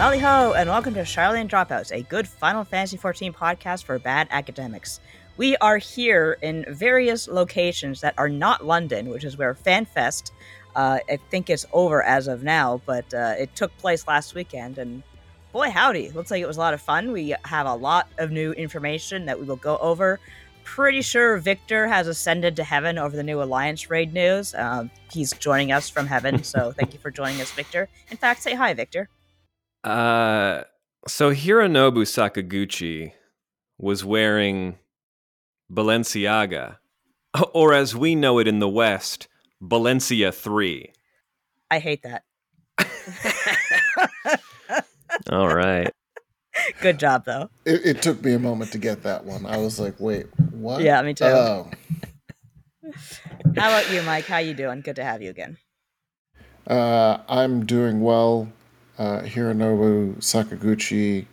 Valley ho, and welcome to Sharlayan Dropouts, a good Final Fantasy XIV podcast for bad academics. We are here in various locations that are not London, which is where FanFest, uh, I think it's over as of now, but uh, it took place last weekend, and boy howdy, looks like it was a lot of fun. We have a lot of new information that we will go over. Pretty sure Victor has ascended to heaven over the new Alliance raid news. Um, he's joining us from heaven, so thank you for joining us, Victor. In fact, say hi, Victor. Uh, so Hironobu Sakaguchi was wearing Balenciaga, or as we know it in the West, Balencia 3. I hate that. All right. Good job, though. It, it, took me a moment to get that one. I was like, "Wait, what?" Yeah, me too. Oh. How about you, Mike? How you doing? Good to have you again. Uh, I'm doing well. Uh, Hironobu Sakaguchi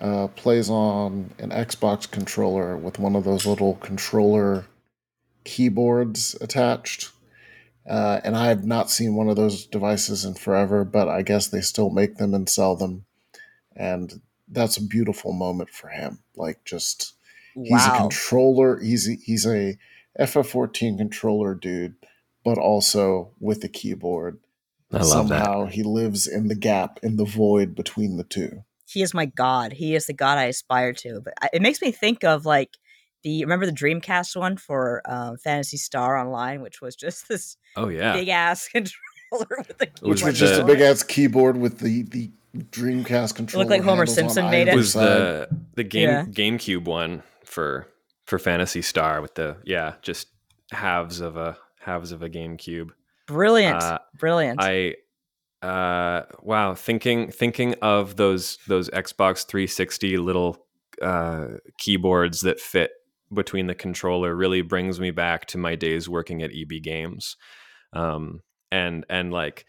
uh, plays on an Xbox controller with one of those little controller keyboards attached. Uh, and I have not seen one of those devices in forever, but I guess they still make them and sell them. And that's a beautiful moment for him. Like, just wow. he's a controller. He's a, he's a FF14 controller dude, but also with a keyboard. I love Somehow that. he lives in the gap, in the void between the two. He is my god. He is the god I aspire to. But it makes me think of like the remember the Dreamcast one for um, Phantasy Star Online, which was just this oh yeah big ass controller with the which was just a big ass keyboard with the the Dreamcast controller. It looked like Homer Simpson made it. Was the the game yeah. GameCube one for for Phantasy Star with the yeah just halves of a halves of a GameCube. Brilliant, uh, brilliant. I uh, wow, thinking thinking of those those Xbox 360 little uh, keyboards that fit between the controller really brings me back to my days working at EB Games, um, and and like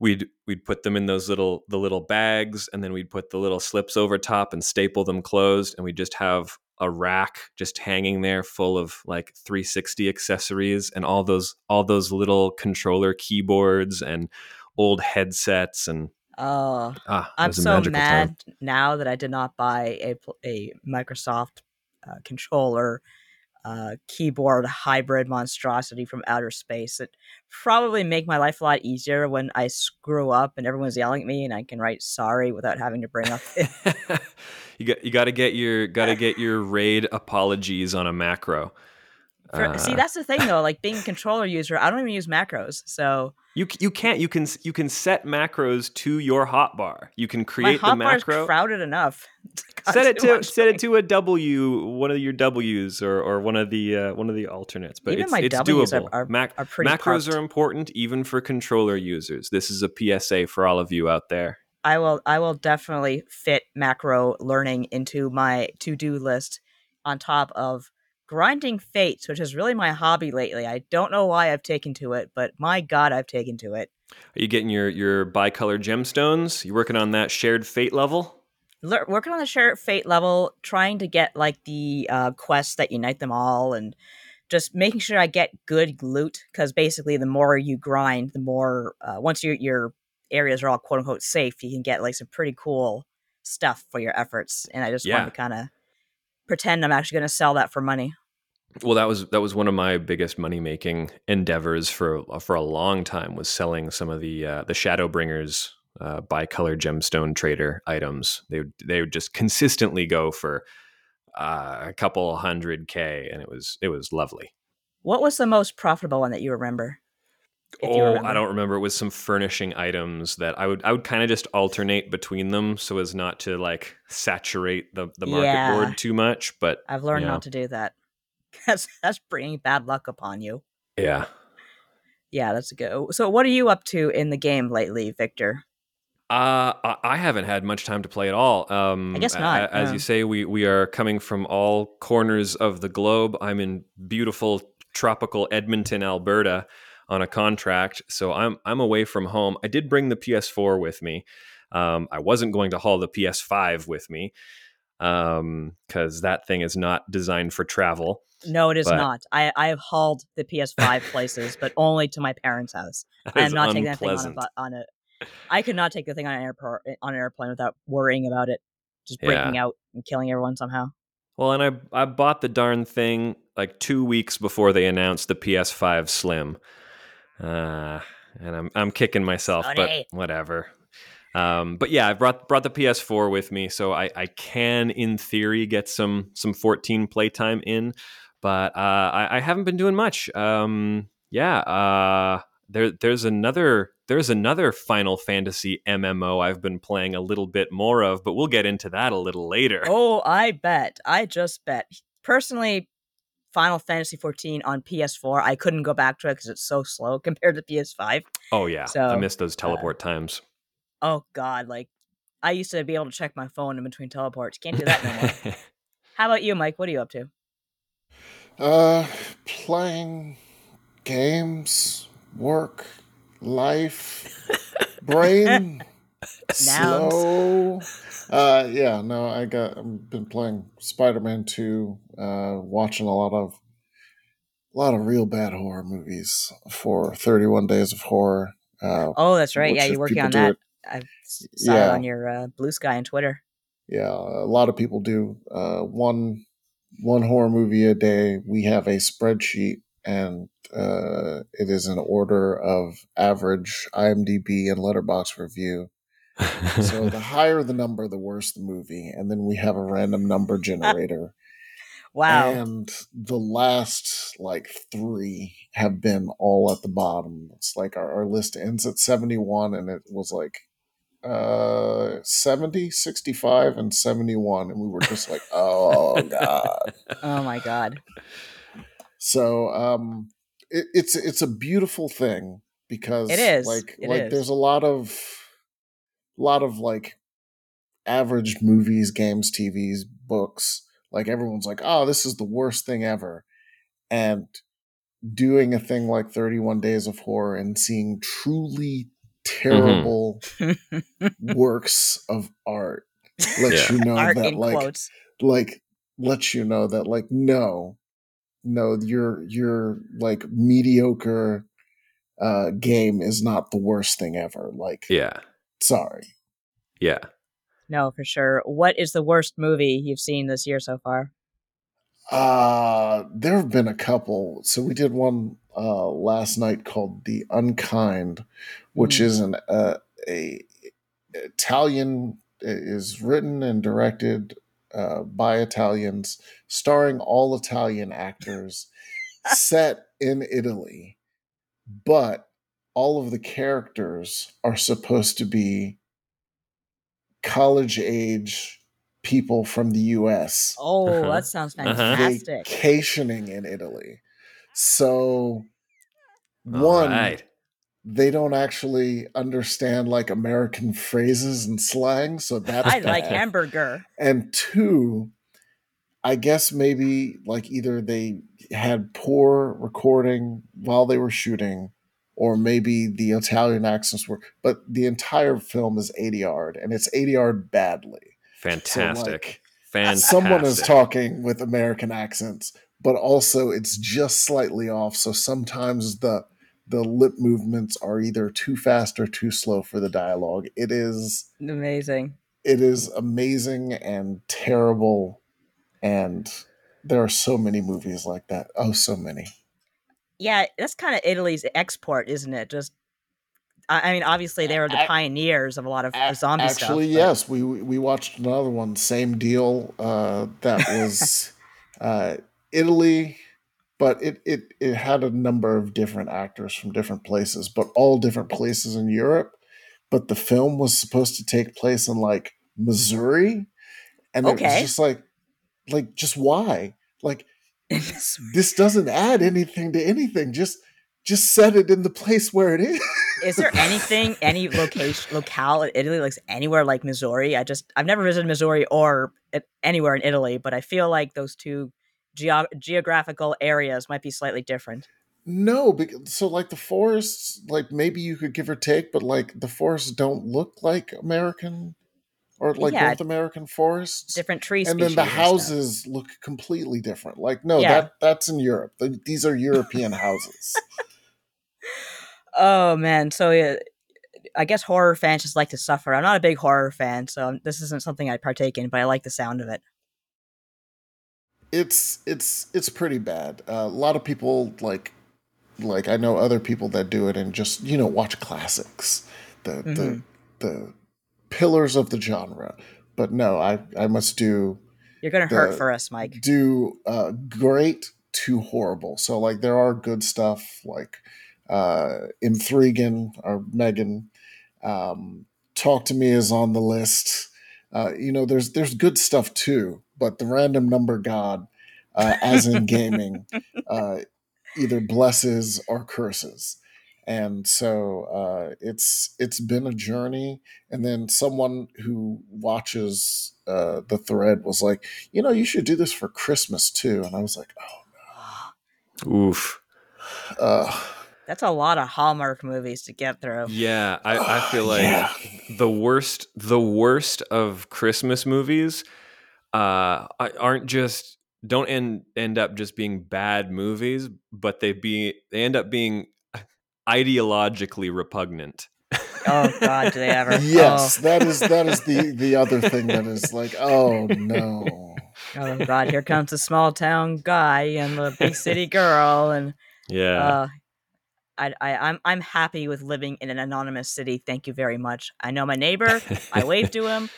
we'd we'd put them in those little the little bags, and then we'd put the little slips over top and staple them closed, and we'd just have a rack just hanging there full of like 360 accessories and all those all those little controller keyboards and old headsets and Oh, ah, I'm so mad time. now that I did not buy a a Microsoft uh, controller uh, keyboard hybrid monstrosity from outer space. It probably make my life a lot easier when I screw up and everyone's yelling at me and I can write sorry without having to bring up. you got you got to get your got to get your raid apologies on a macro. For, uh, see, that's the thing though. Like being a controller user, I don't even use macros, so you you can't you can you can set macros to your hotbar. You can create My the macro. Is crowded enough. set it to set it to a W, one of your W's or, or one of the uh, one of the alternates. But even it's, my it's W's doable. Are, are, Mac- are macros pumped. are important even for controller users. This is a PSA for all of you out there. I will I will definitely fit macro learning into my to do list on top of grinding fates, which is really my hobby lately. I don't know why I've taken to it, but my god, I've taken to it. Are you getting your your bicolor gemstones? You working on that shared fate level? Le- working on the shared fate level, trying to get like the uh, quests that unite them all, and just making sure I get good loot. Because basically, the more you grind, the more uh, once your your areas are all quote unquote safe, you can get like some pretty cool stuff for your efforts. And I just yeah. want to kind of pretend I'm actually going to sell that for money. Well, that was that was one of my biggest money making endeavors for for a long time was selling some of the uh, the Shadowbringers uh, bicolor gemstone trader items. They would, they would just consistently go for uh, a couple hundred k, and it was it was lovely. What was the most profitable one that you remember? Oh. I don't remember. It was some furnishing items that I would I would kind of just alternate between them so as not to like saturate the the market Yeah. board too much. But I've learned you know, not to do that. That's that's bringing bad luck upon you. Yeah. Yeah, that's a good. So, what are you up to in the game lately, Victor? Uh, I- I haven't had much time to play at all. Um, I guess not, As you say, we we are coming from all corners of the globe. I'm in beautiful tropical Edmonton, Alberta, on a contract, so I'm I'm away from home. I did bring the PS4 with me. Um, I wasn't going to haul the PS5 with me because that thing is not designed for travel. No, it is But- not. I I have hauled the PS5 places, but only to my parents' house. I am not taking that thing on a on a I could not take the thing on an airport on an airplane without worrying about it just breaking Yeah. out and killing everyone somehow. Well, and I I bought the darn thing like two weeks before they announced the PS5 Slim, uh, and I'm I'm kicking myself, but whatever. Um, but yeah, I brought brought the PS4 with me, so I, I can, in theory, get some some 14 playtime in. But uh, I, I haven't been doing much. Um, yeah, uh, there there's another there's another Final Fantasy MMO I've been playing a little bit more of, but we'll get into that a little later. Oh, I bet. I just bet. Personally, Final Fantasy 14 on PS4, I couldn't go back to it because it's so slow compared to PS5. Oh yeah, I So, miss those teleport times. Oh God, like I used to be able to check my phone in between teleports. Can't do that no more. How about you, Mike? What are you up to? Uh, playing games, work, life, brain, slow. Uh, yeah, no, I got. I've been playing Spider Man Two. Uh, watching a lot of, a lot of real bad horror movies for Thirty One Days of Horror. Uh, Oh, that's right. Yeah, you're working on that. it- I saw it on your uh, Blue Sky and Twitter. yeah, a lot of people do. Uh, one one horror movie a day. We have a spreadsheet, and uh, it is an order of average IMDb and Letterboxd review. So the higher the number, the worse the movie, and then we have a random number generator. Wow. And the last like three have been all at the bottom. It's like our, our list ends at 71 and it was like uh 70, 65, and 71. And we were just like, oh God. oh my God. So um it, it's it's a beautiful thing because It is. like It like is. there's a lot of lot of like average movies, games, TVs, books. Like everyone's like, "Oh, this is the worst thing ever." And doing a thing like 31 Days of Horror and seeing truly terrible works of art lets Yeah. you know Art that like quotes. like lets you know that like no no your your like mediocre uh game is not the worst thing ever like yeah, sorry yeah. No, for sure. What is the worst movie you've seen this year so far? uh there have been a couple so we did one uh last night called the unkind which Mm. is an uh, a italian is written and directed uh, by italians starring all italian actors set in italy but all of the characters are supposed to be college age people from the US Oh, Uh-huh. that sounds Uh-huh. fantastic. vacationing in Italy. So All one right. they don't actually understand like American phrases and slang, so that's I like hamburger. And two, I guess maybe like either they had poor recording while they were shooting, or maybe the Italian accents were. But the entire film is ADR'd, and it's ADR'd badly. Fantastic. like, Fantastic. Someone is talking with American accents, but also it's just slightly off. So sometimes the the lip movements are either too fast or too slow for the dialogue. It is Amazing. it is amazing and terrible and there are so many movies like that oh so many Yeah, that's kind of Italy's export, isn't it? Just, I mean, obviously they were the pioneers of a lot of A- zombie actually stuff. but- yes we we watched another one same deal uh that was uh italy but it, it it had a number of different actors from different places but all different places in europe but the film was supposed to take place in like missouri and it was just like like just why like this doesn't add anything to anything. Just just set it in the place where it is. Is there anything, any location, locale in Italy, like anywhere like Missouri? I just, I've never visited Missouri or eh, anywhere in Italy, but I feel like those two geo- geographical areas might be slightly different. no, because so like the forests, like maybe you could give or take, but like the forests don't look like American or like Yeah. North American forests. Different trees, and then the houses look completely different. Like no, Yeah. that that's in Europe. Th- These are European houses. Oh man, so yeah, I guess horror fans just like to suffer. I'm not a big horror fan, so this isn't something I partake in, but I like the sound of it. It's it's it's pretty bad. Uh, a lot of people like like I know other people that do it and just you know watch classics, the mm-hmm. the the pillars of the genre. But no, I I must do. You're gonna hurt for us, Mike. Do uh, great to horrible. So like there are good stuff like uh, Inthregan or Megan. Um, Talk to Me is on the list. Uh, you know, there's there's good stuff too, but the random number god, uh, as in gaming, uh, either blesses or curses. And so uh, it's it's been a journey. And then someone who watches uh, the thread was like, you know, you should do this for Christmas too. And I was like, oh no. Oof. Uh, That's a lot of Hallmark movies to get through. Yeah, I, I feel like yeah. the worst the worst of Christmas movies uh, aren't just don't end end up just being bad movies, but they be they end up being ideologically repugnant. oh God, do they ever? yes, oh. that is that is the the other thing that is like, oh no. Oh God, here comes the small town guy and the big city girl, and yeah. Uh, I, I, I'm I'm happy with living in an anonymous city. Thank you very much. I know my neighbor. I wave to him.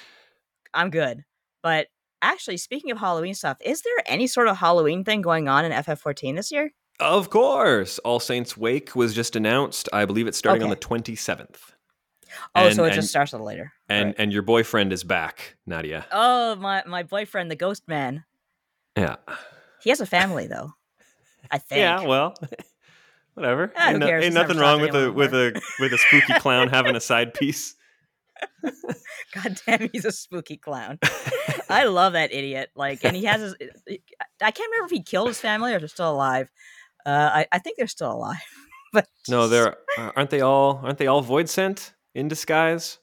I'm good. But actually, speaking of Halloween stuff, is there any sort of Halloween thing going on in FF14 this year? Of course. All Saints Wake was just announced. I believe it's starting okay. on the 27th. Oh, and, so it and, just starts a little later. And right. and your boyfriend is back, Nadia. Oh, my my boyfriend, the ghost man. Yeah. He has a family though. I think. Yeah, well, whatever. Ah, ain't, no, ain't nothing wrong with a with a with a spooky clown having a side piece. God damn, he's a spooky clown. I love that idiot. Like, and he has his. I can't remember if he killed his family or they're still alive. Uh, I, I think they're still alive. but no, they're uh, aren't they all aren't they all voidsent in disguise?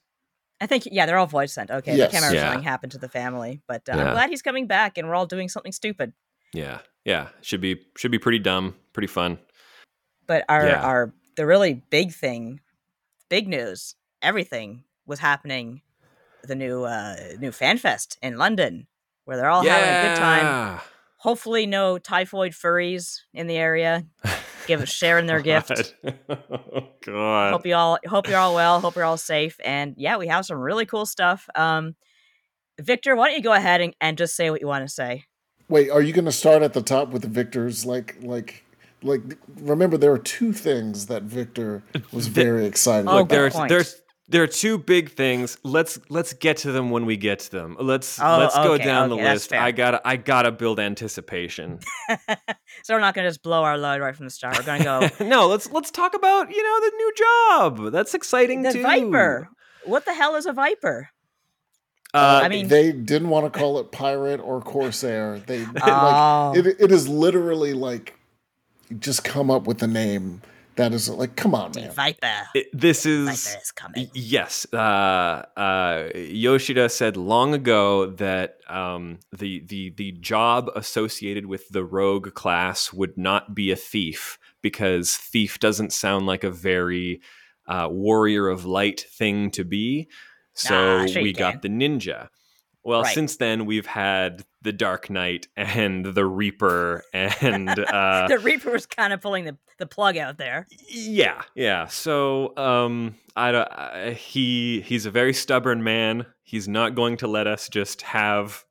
I think yeah, they're all voidsent. Okay, yes. I can't remember yeah. something happened to the family, but uh, yeah. I'm glad he's coming back and we're all doing something stupid. Yeah, yeah, should be should be pretty dumb, pretty fun. But our yeah. our the really big thing, big news, everything was happening the new uh new FanFest in London where they're all yeah. having a good time. Hopefully no typhoid furries in the area. Give it sharing their gift. oh, God. Hope you all hope you're all well. Hope you're all safe. And yeah, we have some really cool stuff. Um Victor, why don't you go ahead and, and just say what you want to say? Wait, are you gonna start at the top with the victors like like like remember there are two things that Victor was very excited oh, about. There's there's there are two big things. Let's let's get to them when we get to them. Let's oh, let's go down okay, the list. I gotta I gotta build anticipation. so we're not gonna just blow our load right from the start. We're gonna go. no, let's let's talk about you know the new job. That's exciting the too. Viper. What the hell is a Viper? Uh, I mean, they didn't want to call it pirate or corsair. They oh. like it, it is literally like just come up with a name that is like, come on, man. Viper. It, this is, Viper is coming. Yes. Uh, uh, Yoshida said long ago that um, the the the job associated with the rogue class would not be a thief because thief doesn't sound like a very uh, warrior of light thing to be. So sure we got the ninja. Well, right. since then we've had the Dark Knight and the Reaper, and uh, the Reaper was kind of pulling the, the plug out there. Yeah, yeah. So um, I, I he he's a very stubborn man. He's not going to let us just have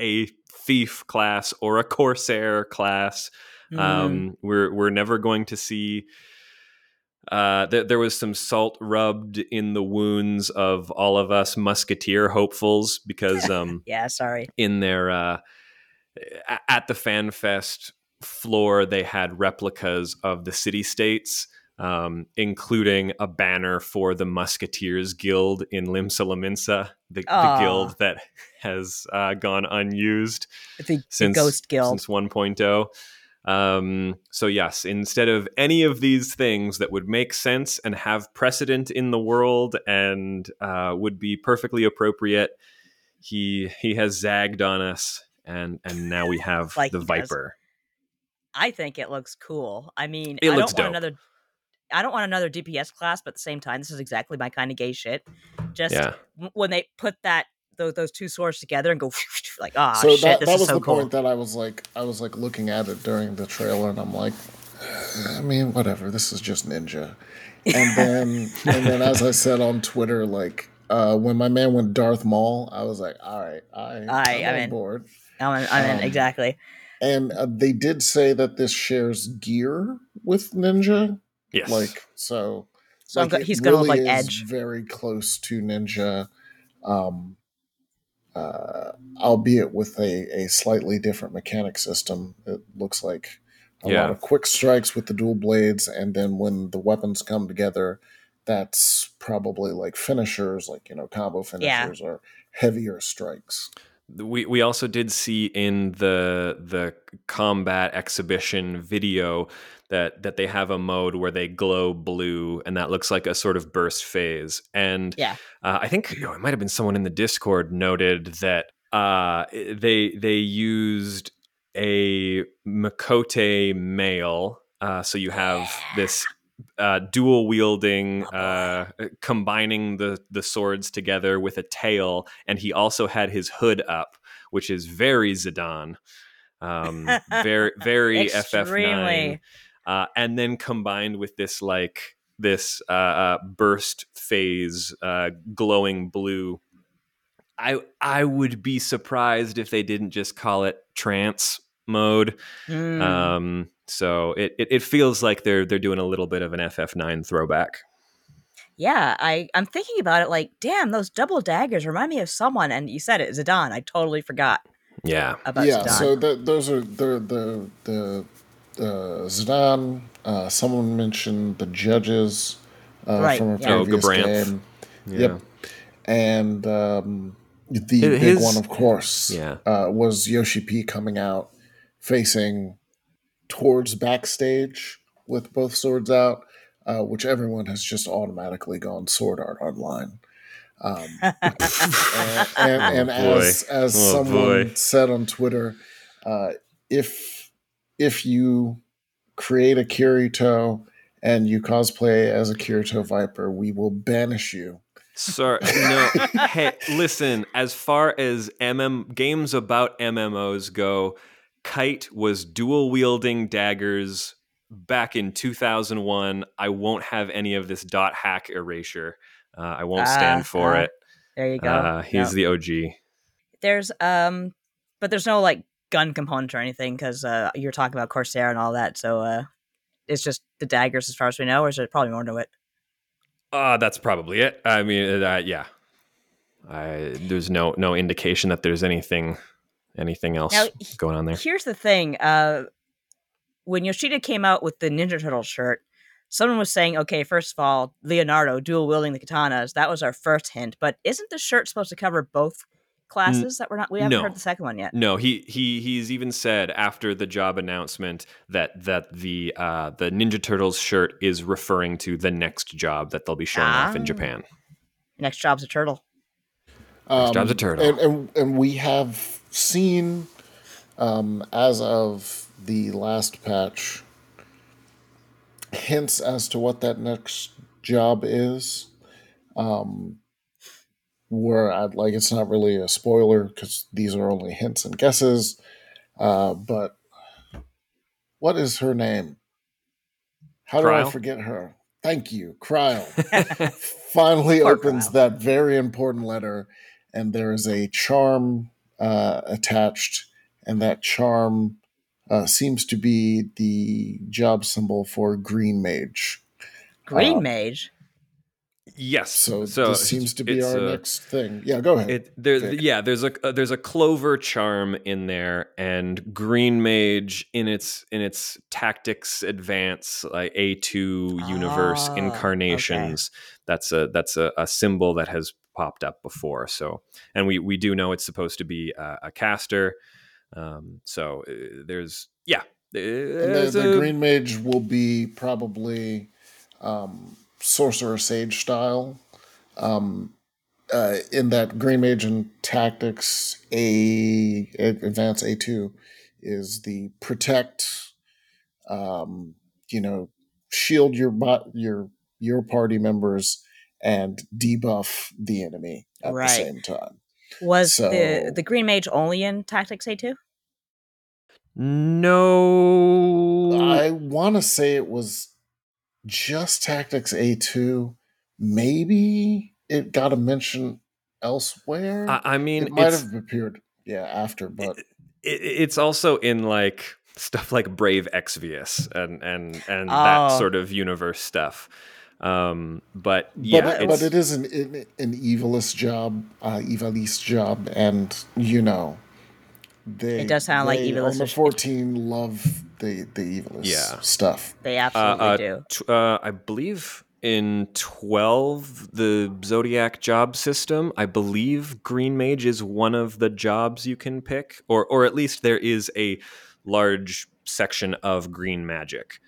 a thief class or a corsair class. Mm. Um, we're we're never going to see uh, th- there was some salt rubbed in the wounds of all of us musketeer hopefuls because um, yeah sorry. in their uh, at the fan fest floor they had replicas of the city states um, including a banner for the musketeers guild in limsa the, the guild that has uh, gone unused the, since the ghost guild. since 1.0 um, so, yes, instead of any of these things that would make sense and have precedent in the world and uh, would be perfectly appropriate, he he has zagged on us, and and now we have like the Viper. Does. I think it looks cool. I mean, it I looks don't dope. want another. I don't want another DPS class, but at the same time, this is exactly my kind of gay shit. Just Yeah. when they put that those, those two swords together and go like, ah, so shit, that, this that is was so the cool. point that I was like, I was like looking at it during the trailer, and I'm like, I mean, whatever. This is just ninja. And then, and then, as I said on Twitter, like uh, when my man went Darth Maul, I was like, all right, I, Aye, I'm I'm on in. board. I'm in, I'm in, Um, exactly. And uh, they did say that this shares gear with Ninja, Yes. like so. So like, go- he's gonna look really like is Edge. very close to Ninja, um, uh, albeit with a, a slightly different mechanic system. It looks like a Yeah. lot of quick strikes with the dual blades, and then when the weapons come together, that's probably like finishers, like you know, combo finishers or heavier strikes. we we also did see in the the combat exhibition video that that they have a mode where they glow blue and that looks like a sort of burst phase. And Yeah. uh, i think you know, it might have been someone in the discord noted that uh, they they used a Miqo'te male uh, so you have this uh, dual wielding, uh, combining the the swords together with a tail, and he also had his hood up, which is very Zidane, um, very very FF9, Extremely. Uh, and then combined with this like this uh, uh, burst phase, uh, glowing blue. I I would be surprised if they didn't just call it trance mode. Mm. Um, so it, it it feels like they're they're doing a little bit of an FF9 throwback. yeah, I I'm thinking about it. Like, damn, those double daggers remind me of someone. And you said it, Zidane. I totally forgot Yeah, about yeah, Zidane. so th those are the the the uh, Zidane. Uh, someone mentioned the judges uh, Right, from a yeah. Oh, previous game. yeah. Yep, and um, the His- big one, of course, Yeah. uh, was Yoshi P coming out facing towards backstage with both swords out, uh, which everyone has just automatically gone sword art online. Um, and and, and Oh, as as Oh, someone boy. said on Twitter, uh, if if you create a Kirito and you cosplay as a Kirito Viper, we will banish you. Sorry, no. hey, listen. As far as MM games about MMOs go, Kite was dual wielding daggers back in 2001. I won't have any of this dot hack erasure. Uh, I won't Ah, stand for ah. it. there you go. Uh, he's No. the OG. there's um, but there's no like gun component or anything because uh, you're talking about Corsair and all that. So uh, it's just the daggers as far as we know, or is there probably more to it? Uh, that's probably it. I mean, uh, yeah. I, there's no no indication that there's anything anything else Now, going on there. Here's the thing: uh, when Yoshida came out with the Ninja Turtle shirt, someone was saying, "Okay, first of all, Leonardo dual wielding the katanas. That was our first hint, but isn't the shirt supposed to cover both classes? that we're not. We haven't no. heard the second one yet. No, he he he's even said after the job announcement that that the uh, the Ninja Turtles shirt is referring to the next job that they'll be showing off in Ah. Japan. Next job's a turtle. Um, job's a turtle. And, and, and we have seen, um, as of the last patch, hints as to what that next job is. Um, where I'd like it's not really a spoiler because these are only hints and guesses. Uh, but what is her name? How do I forget her? Thank you, Krile finally Poor opens Kyle. that very important letter, and there is a charm uh, attached, and that charm uh, seems to be the job symbol for Green Mage. Green Uh, Mage. Yes, So, so this seems to be our uh, next thing. Yeah, go ahead. It there, Vic. yeah. There's a uh, there's a clover charm in there, and Green Mage in its in its tactics advance like A two universe Ah, incarnations. That's a that's a, a symbol that has popped up before. So, and we we do know it's supposed to be a, a caster. Um, so uh, there's yeah. And the, there's the Green Mage will be probably um, Sorcerer Sage style. Um, uh, in that Green Mage and Tactics A Advance A two is the protect, um, you know, shield your your your party members and debuff the enemy at Right. the same time. Was the the green mage only in Tactics A2? No, I want to say it was just Tactics A2. Maybe it got a mention elsewhere. I, I mean, it might have appeared, yeah, after, but it, it's also in like stuff like Brave Exvius and and and that Oh. sort of universe stuff. Um, but yeah, but, it's, but it is an an, an Ivalice job, uh, Ivalice job, and you know, they It does sound like they, Ivalice On the fourteen, love the the Ivalice Yeah. stuff. They uh, absolutely uh, do. t- uh, I believe in 12 the zodiac job system i believe green mage is one of the jobs you can pick or or at least there is a large section of green magic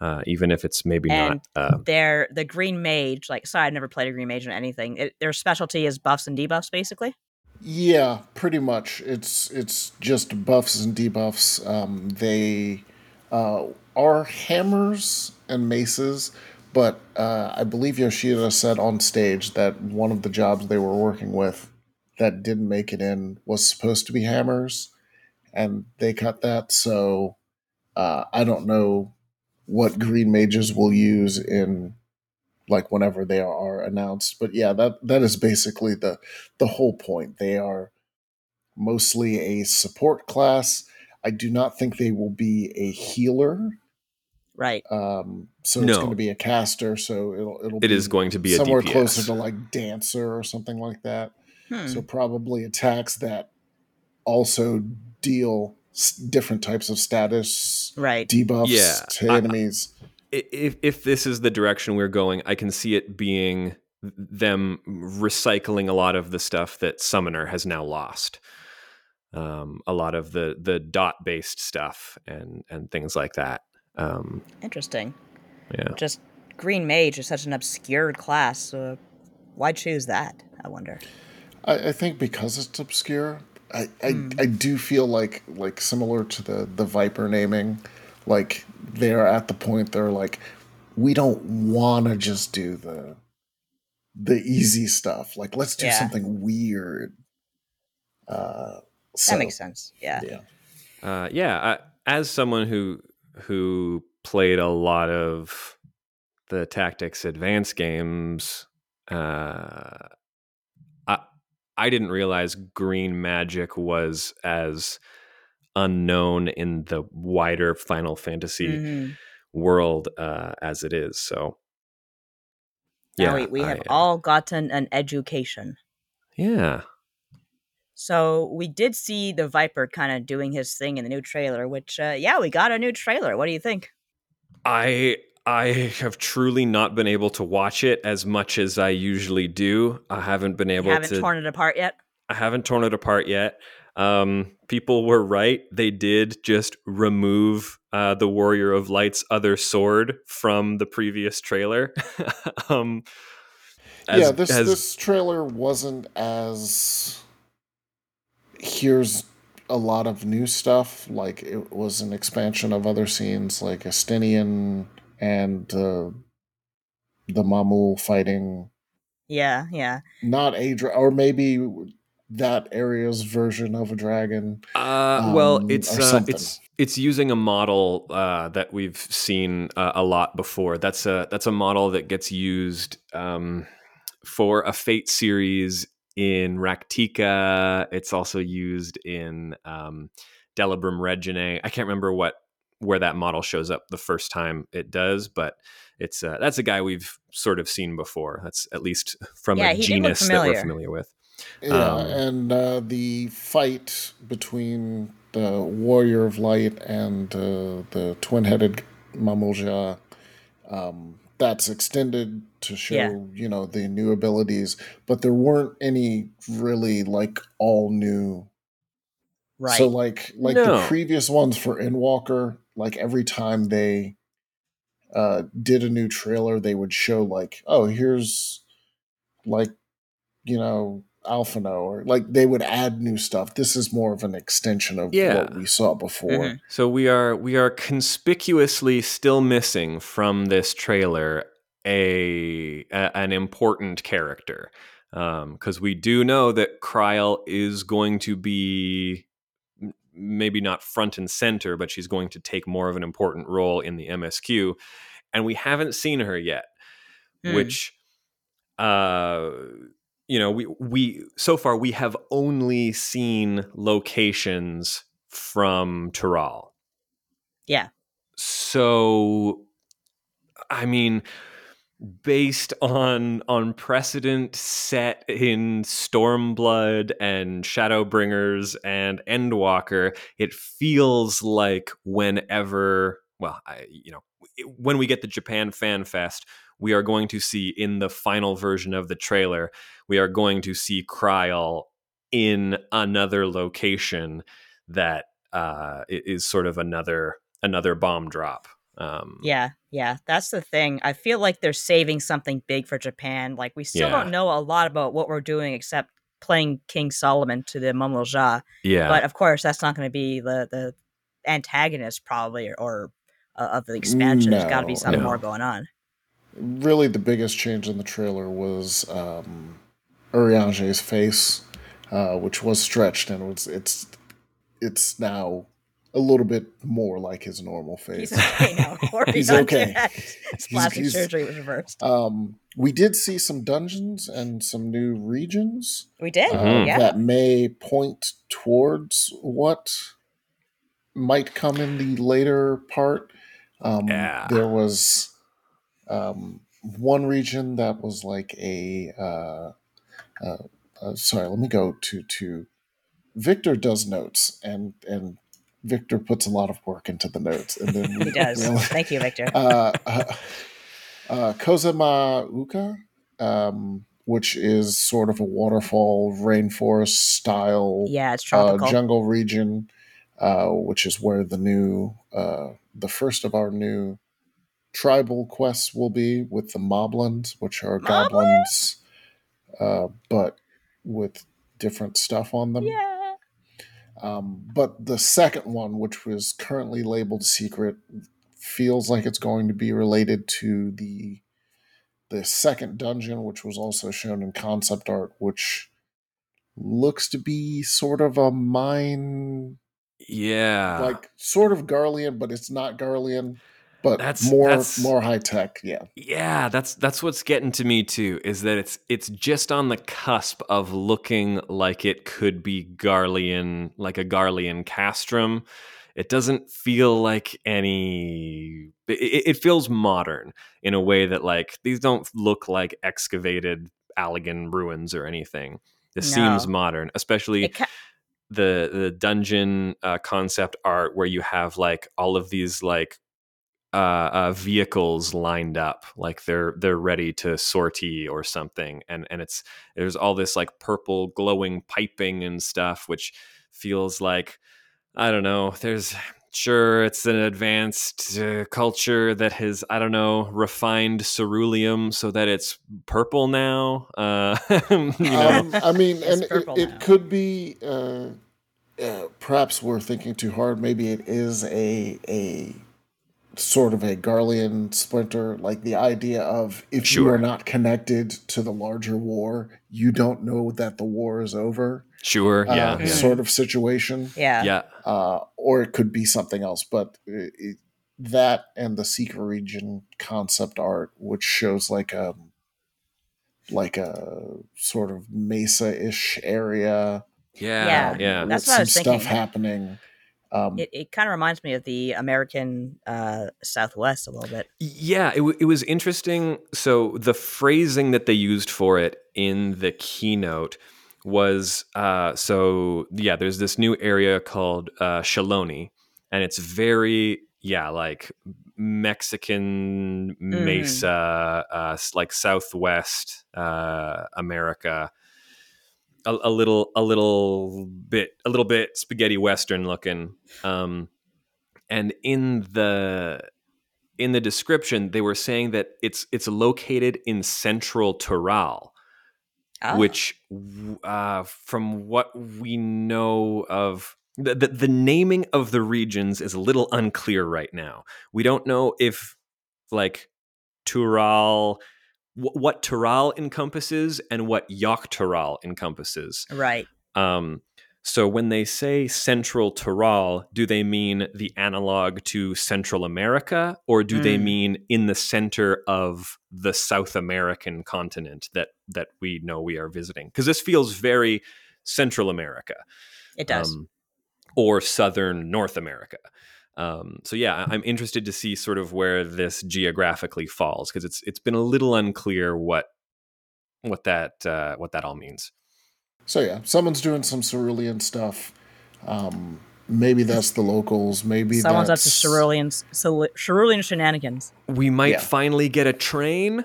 uh, even if it's maybe And not uh, They're the green mage. Like, sorry, I've never played a green mage or anything. It, their specialty is buffs and debuffs, basically. Yeah, pretty much. It's it's just buffs and debuffs. Um, they uh, are hammers and maces, but uh, I believe Yoshida said on stage that one of the jobs they were working with that didn't make it in was supposed to be hammers, and they cut that. So uh, I don't know what green mages will use in like whenever they are announced but yeah that that is basically the the whole point they are mostly a support class i do not think they will be a healer Right. um so it's No. going to be a caster so it'll it'll it is going to be a somewhere DPS. closer to like dancer or something like that Hmm. so probably attacks that also deal s- different types of status right. debuffs Yeah, to I- enemies I- if if this is the direction we're going, I can see it being them recycling a lot of the stuff that Summoner has now lost. Um, a lot of the the dot based stuff and and things like that. Um, Interesting. yeah, Just green mage is such an obscured class. So why choose that? I wonder. I, I think because it's obscure, I, I, Hmm. I do feel like like similar to the the Viper naming, like they're at the point they're like, we don't want to just do the the easy stuff. Like let's do Yeah. something weird. Uh, so, that makes sense. Yeah. Yeah. uh, yeah. I, as someone who who played a lot of the tactics advanced games, uh, I I didn't realize green magic was as unknown in the wider Final Fantasy Mhm. world uh, as it is. So Now we, we have I- all gotten an education. yeah. So we did see the Viper kind of doing his thing in the new trailer, which uh, yeah, we got a new trailer. What do you think? I I have truly not been able to watch it as much as I usually do. I haven't been You able haven't to. torn it apart yet. I haven't torn it apart yet. Um, people were right. They did just remove uh, the Warrior of Light's other sword from the previous trailer. um, as- yeah, this as- this trailer wasn't as here's a lot of new stuff. Like it was an expansion of other scenes, like Estinian and uh, the Mamool fighting. Yeah, yeah. Not a dra- or maybe that area's version of a dragon. Uh, well, um, it's uh, it's it's using a model uh, that we've seen uh, a lot before. That's a that's a model that gets used um, for a Fate series in Rak'tika. It's also used in um, Delubrum Reginae. I can't remember what where that model shows up the first time it does, but it's uh, that's a guy we've sort of seen before. That's at least from Yeah, a he did look genus that we're familiar with. Yeah, Um, and uh, the fight between the Warrior of Light and uh, the twin-headed Mamool Ja, um, that's extended to show Yeah. you know the new abilities, but there weren't any really like all new. Right. So like like No. the previous ones for Endwalker, like every time they uh, did a new trailer, they would show like, oh, here's like you know Alphinaud, or like they would add new stuff. This is more of an extension of Yeah. what we saw before. Mhm. So we are we are conspicuously still missing from this trailer a, a an important character because we do know that Krile is going to be maybe not front and center, but she's going to take more of an important role in the MSQ, and we haven't seen her yet, Hmm. which. Uh, you know, we we so far we have only seen locations from Tural. Yeah. So I mean based on on precedent set in Stormblood and Shadowbringers and Endwalker, it feels like whenever well, I you know, when we get the Japan Fan Fest, we are going to see in the final version of the trailer, we are going to see Krile in another location that uh, is sort of another another bomb drop. Um, Yeah, yeah, that's the thing. I feel like they're saving something big for Japan. Like we still Yeah. don't know a lot about what we're doing except playing King Solomon to the Mamool Ja. yeah, But of course, that's not going to be the the antagonist probably or, or uh, of the expansion. There's got to be something no. more going on. Really, the biggest change in the trailer was um, Urianger's face, uh, which was stretched, and it was it's it's now a little bit more like his normal face. He's okay now. He's okay. yet. His plastic he's- surgery was reversed. Um, we did see some dungeons and some new regions We did. uh, Mhm. Yeah. that may point towards what might come in the later part. Um, Yeah. There was um, one region that was like a. Uh, uh, uh, sorry, let me go to to. Victor does notes and and Victor puts a lot of work into the notes, and then He does. Thank you, Victor. uh, uh, uh, Kozama'uka, um, which is sort of a waterfall rainforest style yeah, it's uh, tropical. jungle region, uh, which is where the new, uh, the first of our new tribal quests will be with the Moblins, which are Moblins? goblins, uh, but with different stuff on them. yeah. Um, but the second one, which was currently labeled secret, feels like it's going to be related to the the second dungeon, which was also shown in concept art, which looks to be sort of a mine, yeah. like sort of Garlean, but it's not Garlean, but That's- more that's- more high tech. Yeah, Yeah, that's that's what's getting to me too. Is that it's it's just on the cusp of looking like it could be Garlean, like a Garlean castrum. It doesn't feel like any. It, it feels modern in a way that like these don't look like excavated Allagan ruins or anything. This seems modern, especially the the dungeon uh, concept art where you have like all of these like uh, uh, vehicles lined up, like they're they're ready to sortie or something, and and it's there's all this like purple glowing piping and stuff, which feels like I don't know. There's sure it's an advanced uh, culture that has I don't know refined ceruleum so that it's purple now. Uh, you know, um, I mean, and it, it could be. Uh, uh, perhaps we're thinking too hard. Maybe it is a a sort of a Garlean splinter, like the idea of if you are not connected to the larger war, you don't know that the war is over. sure, yeah, uh, yeah, sort of situation. yeah. yeah. Uh, or it could be something else, but it, it, that and the secret region concept art, which shows like a like a sort of mesa-ish area Yeah, Yeah, yeah. That's with what I some was stuff thinking. happening. Um, It, it kind of reminds me of the American uh, Southwest a little bit. Yeah, it, w- it was interesting. So the phrasing that they used for it in the keynote was uh, so yeah. There's this new area called uh, Shaaloani, and it's very yeah like Mexican Mesa, uh, like Southwest uh, America. A, a little, a little bit, a little bit spaghetti western looking. Um, and in the in the description they were saying that it's it's located in central Tural. Oh. which uh, from what we know of the, the, the naming of the regions is a little unclear right now we don't know if like Tural what Tural encompasses and what Yok Tural encompasses right. um, so when they say Central Tural, do they mean the analog to Central America, or do they Mm. mean in the center of the South American continent that that we know we are visiting? Because this feels very Central America, It does. um, or Southern North America. Um, so yeah, I- I'm interested to see sort of where this geographically falls because it's it's been a little unclear what what that uh, what that all means. So yeah, someone's doing some ceruleum stuff. Um, maybe that's the locals. Maybe Someone's up that's to ceruleum, so ceruleum shenanigans. we might Yeah. finally get a train.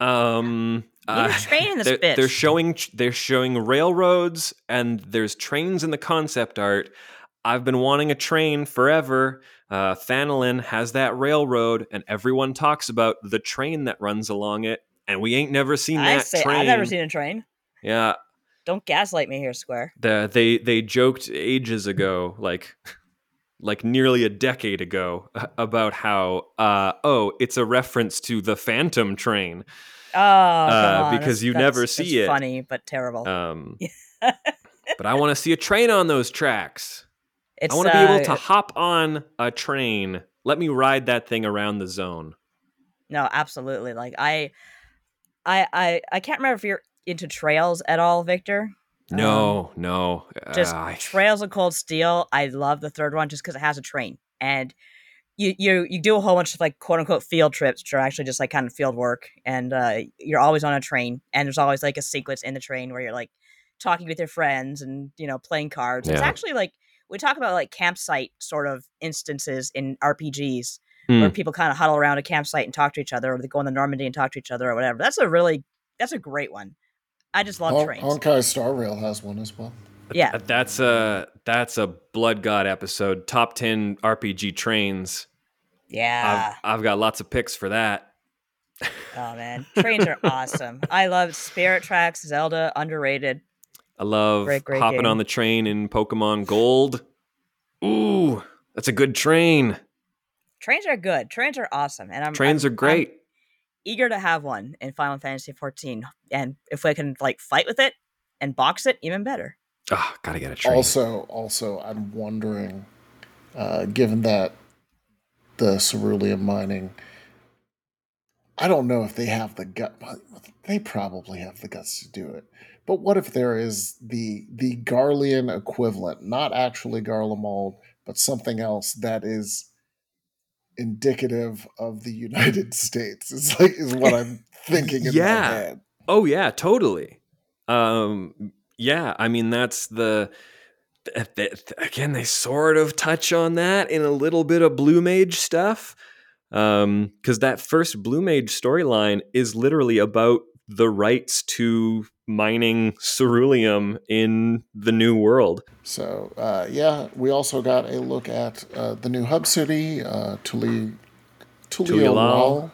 Um, Need a train in this they're, bitch. they're showing they're showing railroads and there's trains in the concept art. I've been wanting a train forever. Uh, has that railroad, and everyone talks about the train that runs along it, and we ain't never seen I that say train. I've never seen a train. Yeah, Don't gaslight me here, Square. the, they they joked ages ago, like like nearly a decade ago, about how uh, oh, it's a reference to the Phantom Train. Oh, Uh, because That's- you that's- never see it. Funny but terrible. Um, but I want to see a train on those tracks. It's I want to be able uh, to hop on a train. Let me ride that thing around the zone. No, absolutely. Like I, I, I, I can't remember if you're into trails at all, Victor. Um, No, no. just uh, Trails of Cold Steel. I love the third one just because it has a train and you you you do a whole bunch of like quote unquote field trips, which are actually just like kind of field work, and uh, you're always on a train, and there's always like a sequence in the train where you're like talking with your friends and you know playing cards. It's actually like we talk about like campsite sort of instances in RPGs where Hmm. people kind of huddle around a campsite and talk to each other, or they go on the Normandy and talk to each other, or whatever. That's a really that's a great one. I just love Hon- trains. Honkai Star Rail has one as well. Yeah. That's a that's a Blood God episode. Top ten RPG trains. Yeah. I've I've got lots of picks for that. Oh man, trains are awesome. I love Spirit Tracks, Zelda, underrated. I love Great, great hopping game. on the train in Pokemon Gold. Ooh, that's a good train. Trains are good. Trains are awesome, and I'm Trains I'm- are great. I'm eager to have one in Final Fantasy 14, and if I can like fight with it and box it, even better. Oh, gotta get a train. Also, also, I'm wondering, uh, given that the ceruleum mining, I don't know if they have the gut. They probably have the guts to do it. But what if there is the the Garlean equivalent, not actually Garlemald, but something else that is indicative of the United States? Is like is what I'm thinking in Yeah. Oh yeah, totally. Um, yeah, I mean that's the th- th- again they sort of touch on that in a little bit of Blue Mage stuff, because that first Blue Mage storyline is literally about the rights to mining ceruleum in the New World. So uh, yeah, we also got a look at uh, the new hub city, uh, Tuli, Tuliyollal.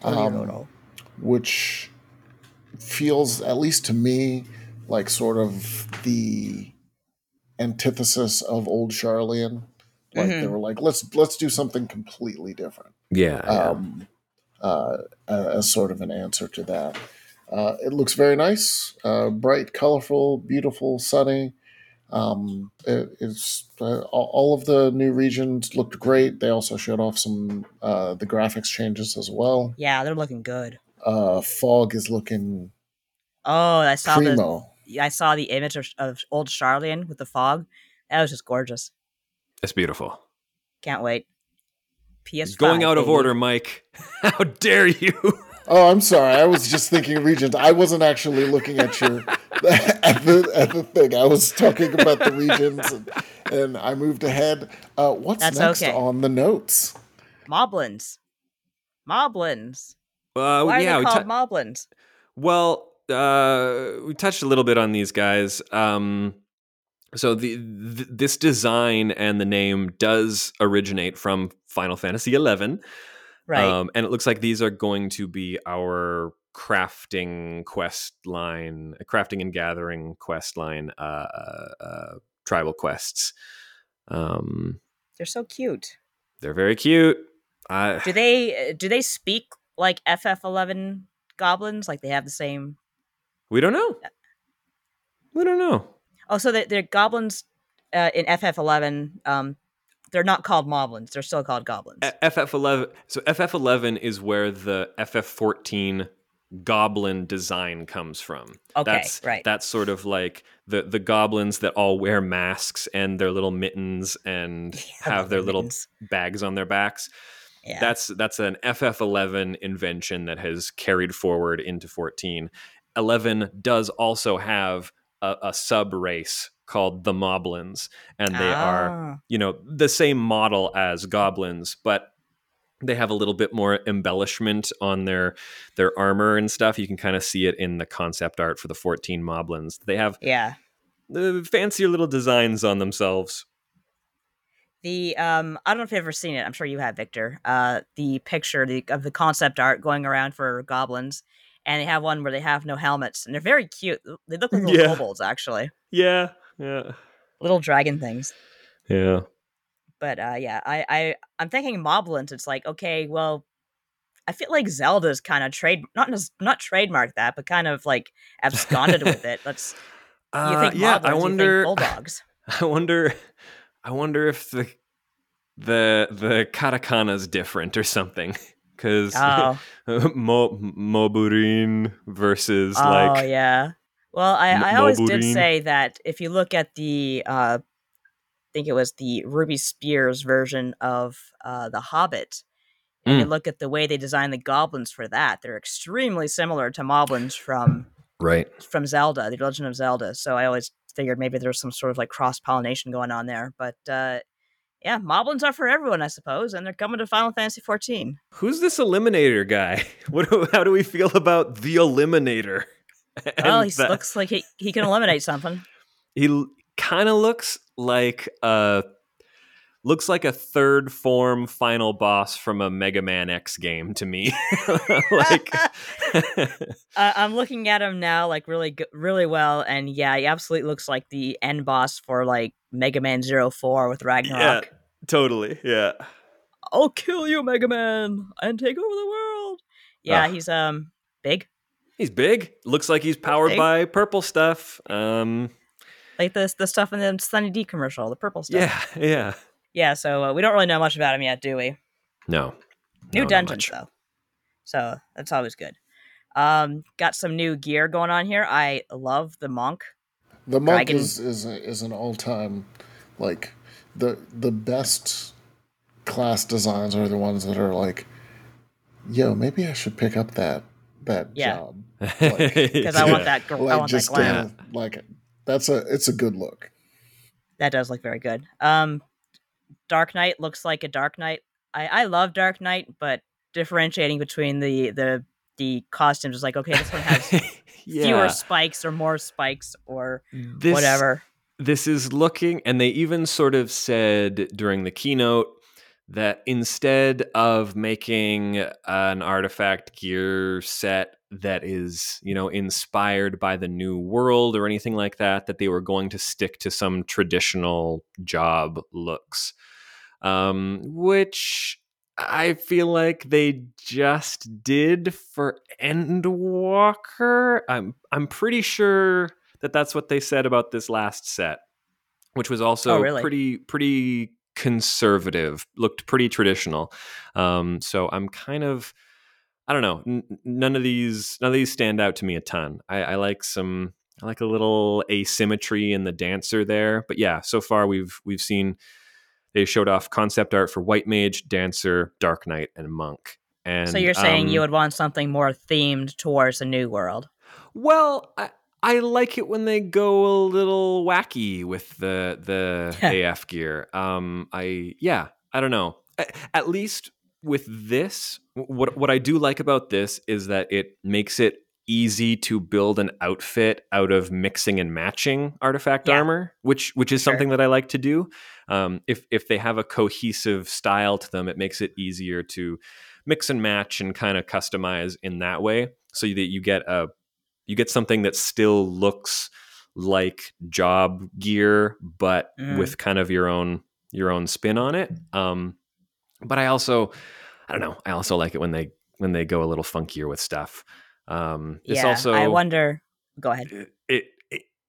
Tuliyollal, um, which feels, at least to me, like sort of the antithesis of old Sharlayan. Like they Mhm. were like, let's let's do something completely different Yeah, um, uh, as sort of an answer to that. Uh, it looks very nice, uh, bright, colorful, beautiful, sunny. Um, it, it's uh, all all of the new regions looked great. They also showed off some uh, the graphics changes as well. Yeah, they're looking good. Uh, fog is looking Oh, I saw the primo. I saw the image of, of old Sharlayan with the fog. That was just gorgeous. it's beautiful. Can't wait. PS Going out of order, Mike. How dare you? Oh, I'm sorry. I was just thinking regions. I wasn't actually looking at your at the at the thing. I was talking about the regions, and, and I moved ahead. Uh, what's That's next okay. on the notes? Moblins. Moblins. Uh, Why yeah, are we they ta- called Moblins? Well, uh, we touched a little bit on these guys. Um, so the th- this design and the name does originate from Final Fantasy XI, Right. um, and it looks like these are going to be our crafting quest line, crafting and gathering quest line, uh, uh, tribal quests. Um, They're so cute. they're very cute. I, Do they do they speak like FF11 goblins? Like they have the same we don't know. We don't know. Oh, so they- they're goblins uh, in FF11. Um, they're not called moblins. They're still called goblins. FF11. So FF11 is where the FF14 goblin design comes from. Okay, that's, right. That's sort of like the the goblins that all wear masks and their little mittens and I have their the little mittens. bags on their backs. yeah. That's that's an FF11 invention that has carried forward into 14. 11 does also have a, a sub race called the Moblins, and they are Ah, you know the same model as goblins but they have a little bit more embellishment on their their armor and stuff you can kind of see it in the concept art for the 14 moblins they have yeah. uh, fancier little designs on themselves The um, I don't know if you've ever seen it. I'm sure you have, Victor. Uh, the picture the, of the concept art going around for goblins, and they have one where they have no helmets, and they're very cute. They look like little Yeah. kobolds, actually, yeah yeah little dragon things. yeah But uh, yeah, I, I I'm thinking moblins. It's like okay, well, I feel like Zelda's kind of trade not not trademarked that, but kind of like absconded with it. Let's you Uh, think yeah moblins, i you wonder think bulldogs. i wonder i wonder if the the the katakana's different or something because Oh, Mo- Moburin versus oh like Oh yeah. Well, I, I always did say that if you look at the, uh, I think it was the Ruby Spears version of uh, the Hobbit, and Mm. you look at the way they designed the goblins for that, they're extremely similar to moblins from right from Zelda, the Legend of Zelda. So I always figured maybe there's some sort of like cross pollination going on there. But uh, yeah, moblins are for everyone, I suppose, and they're coming to Final Fantasy 14. Who's this Eliminator guy? What? Do, how do we feel about the Eliminator? Well, he looks like he, he can eliminate something. he kind of looks like a looks like a third form final boss from a Mega Man X game to me. like, Uh, I'm looking at him now, like really, really well, and yeah, he absolutely looks like the end boss for like Mega Man Zero Four with Ragnarok. Yeah, totally, yeah. I'll kill you, Mega Man, and take over the world. Yeah, Ah. he's um big, He's big. Looks like he's powered big. by purple stuff. Um, like this the stuff in the Sunny D commercial, the purple stuff. yeah, yeah. Yeah. So uh, we don't really know much about him yet, do we? No, New No, not dungeons though, so that's always good. Um, got some new gear going on here. I love the monk. The monk Dragon- is is a, is an all time like the the best class designs are the ones that are like, yo, maybe I should pick up that that Yeah. job Because I want that. gr- I like want that glam. uh, like that's a it's a good look. That does look very good. Um, Dark Knight looks like a Dark Knight. I I love Dark Knight, but differentiating between the the the costumes is like okay, this one has yeah. fewer spikes or more spikes or This- whatever. this is looking and they even sort of said during the keynote that instead of making an artifact gear set that is you know inspired by the new world or anything like that that they were going to stick to some traditional job looks um, which i feel like they just did for endwalker i'm i'm pretty sure that that's what they said about this last set, which was also Oh, really? pretty pretty conservative, looked pretty traditional. Um, so I'm kind of I don't know. N- none of these none of these stand out to me a ton. I, I like some I like a little asymmetry in the dancer there, but yeah, so far we've we've seen they showed off concept art for White Mage, Dancer, Dark Knight, and Monk. And so you're saying um, you would want something more themed towards the new world? Well, I, I like it when they go a little wacky with the the AF gear. Um, I yeah, I don't know. At least with this, what what I do like about this is that it makes it easy to build an outfit out of mixing and matching artifact Yeah. armor, which which is Sure. something that I like to do. Um, if if they have a cohesive style to them, it makes it easier to mix and match and kind of customize in that way. so that you get a you get something that still looks like job gear, but Mhm. with kind of your own your own spin on it. Um, but I also, I don't know, I also like it when they when they go a little funkier with stuff. Um, it's yeah, also I wonder. Go ahead. it, it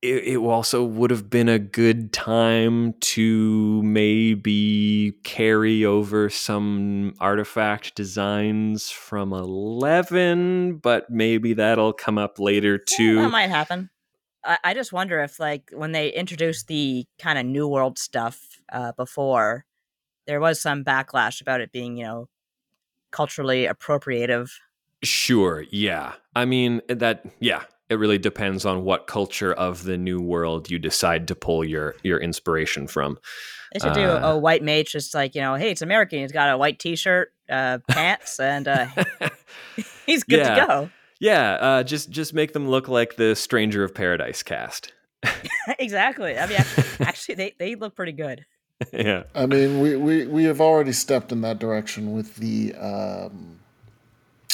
it it also would have been a good time to maybe carry over some artifact designs from 11 but maybe that'll come up later Yeah, too that might happen. I, I just wonder if, like, when they introduced the kind of New World stuff uh, before, there was some backlash about it being, you know, culturally appropriative. Sure, yeah. I mean, that yeah, it really depends on what culture of the new world you decide to pull your your inspiration from. They should do Uh, a white mage just like, you know, hey, it's American. He's got a white t shirt, uh, pants, and uh, he's good Yeah. to go. yeah, uh, just just make them look like the Stranger of Paradise cast. exactly. I mean, actually, actually, they, they look pretty good. yeah. I mean, we, we, we have already stepped in that direction with the um,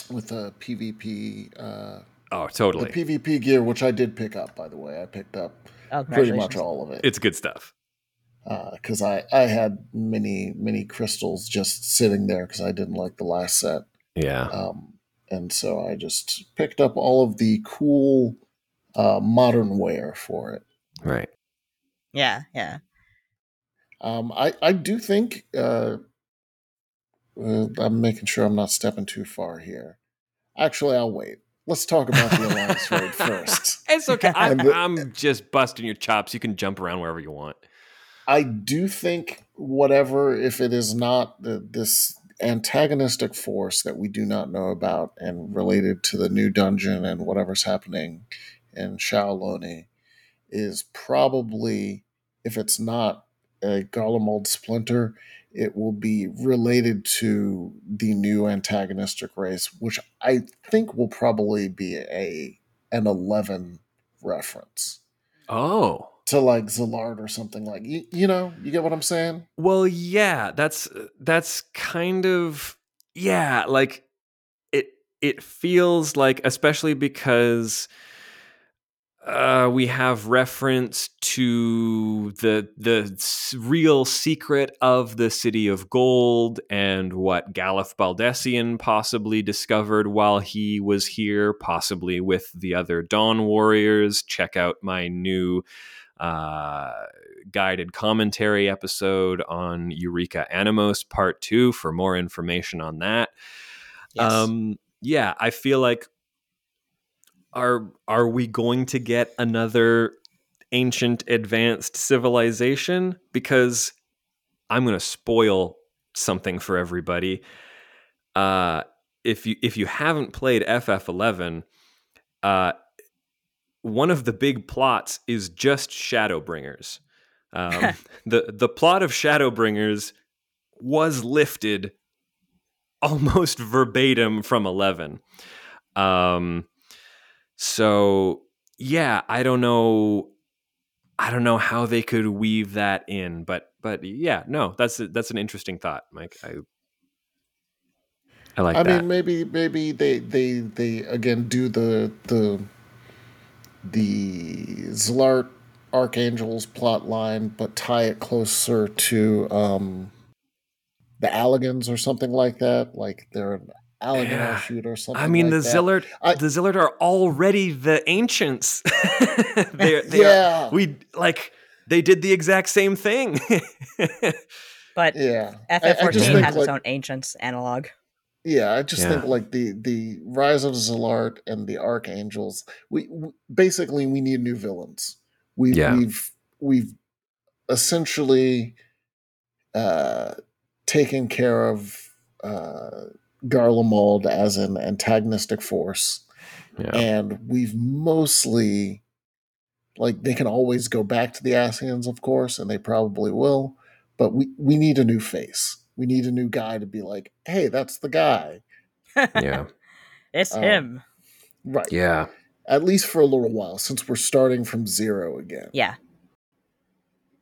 with the PvP uh, Oh, the. PvP gear, which I did pick up. By the way, I picked up Oh, pretty much all of it it's good stuff. because I I had many many crystals just sitting there because I didn't like the last set, Yeah. um, and so I just picked up all of the cool uh, modern wear for it. Right. Yeah, yeah. Um, I I do think uh, uh, I'm making sure I'm not stepping too far here. Actually, I'll wait. Let's talk about the alliance raid first. It's okay. I'm, the- I'm just busting your chops. You can jump around wherever you want. I do think whatever, if it is not the, this antagonistic force that we do not know about and related to the new dungeon and whatever's happening in Shaaloani, is probably, if it's not a Garlemald splinter, it will be related to the new antagonistic race, which I think will probably be a an eleven reference Oh. to like Zilart or something like you, you know you get what I'm saying Well, yeah, that's that's kind of yeah, like it it feels like especially because uh, we have reference to the the real secret of the city of gold and what Galuf Baldesion possibly discovered while he was here, possibly with the other Dawn warriors. Check out my new uh, guided commentary episode on Eureka Anemos Part Two for more information on that. Yes. Um, yeah, I feel like are are we going to get another ancient advanced civilization? Because I'm going to spoil something for everybody. Uh, if you if you haven't played FF11, uh, one of the big plots is just Shadowbringers. Um, the the plot of Shadowbringers was lifted almost verbatim from 11 um so yeah i don't know i don't know how they could weave that in but but yeah no that's a, that's an interesting thought mike. I i like I that. mean maybe maybe they they they again do the the the Zilart Archangels plot line but tie it closer to um the Allagans or something like that like they're an Allagan Yeah. shoot or something I mean, like the that. Zilart, I- the Zilart are already the ancients. They're, they yeah are, we like they did the exact same thing. but yeah I- I FF14 just think, has like- its own ancients analog. Yeah, I just Yeah. think like the the rise of Zilart and the Archangels. We, we basically we need new villains. We Yeah. we've we've essentially uh, taken care of uh, Garlemald as an antagonistic force, yeah. and we've mostly like they can always go back to the Ascians, of course, and they probably will. But we we need a new face. We need a new guy to be like, hey, that's the guy. yeah. It's Um, him. Right. Yeah. At least for a little while, since we're starting from zero again. Yeah.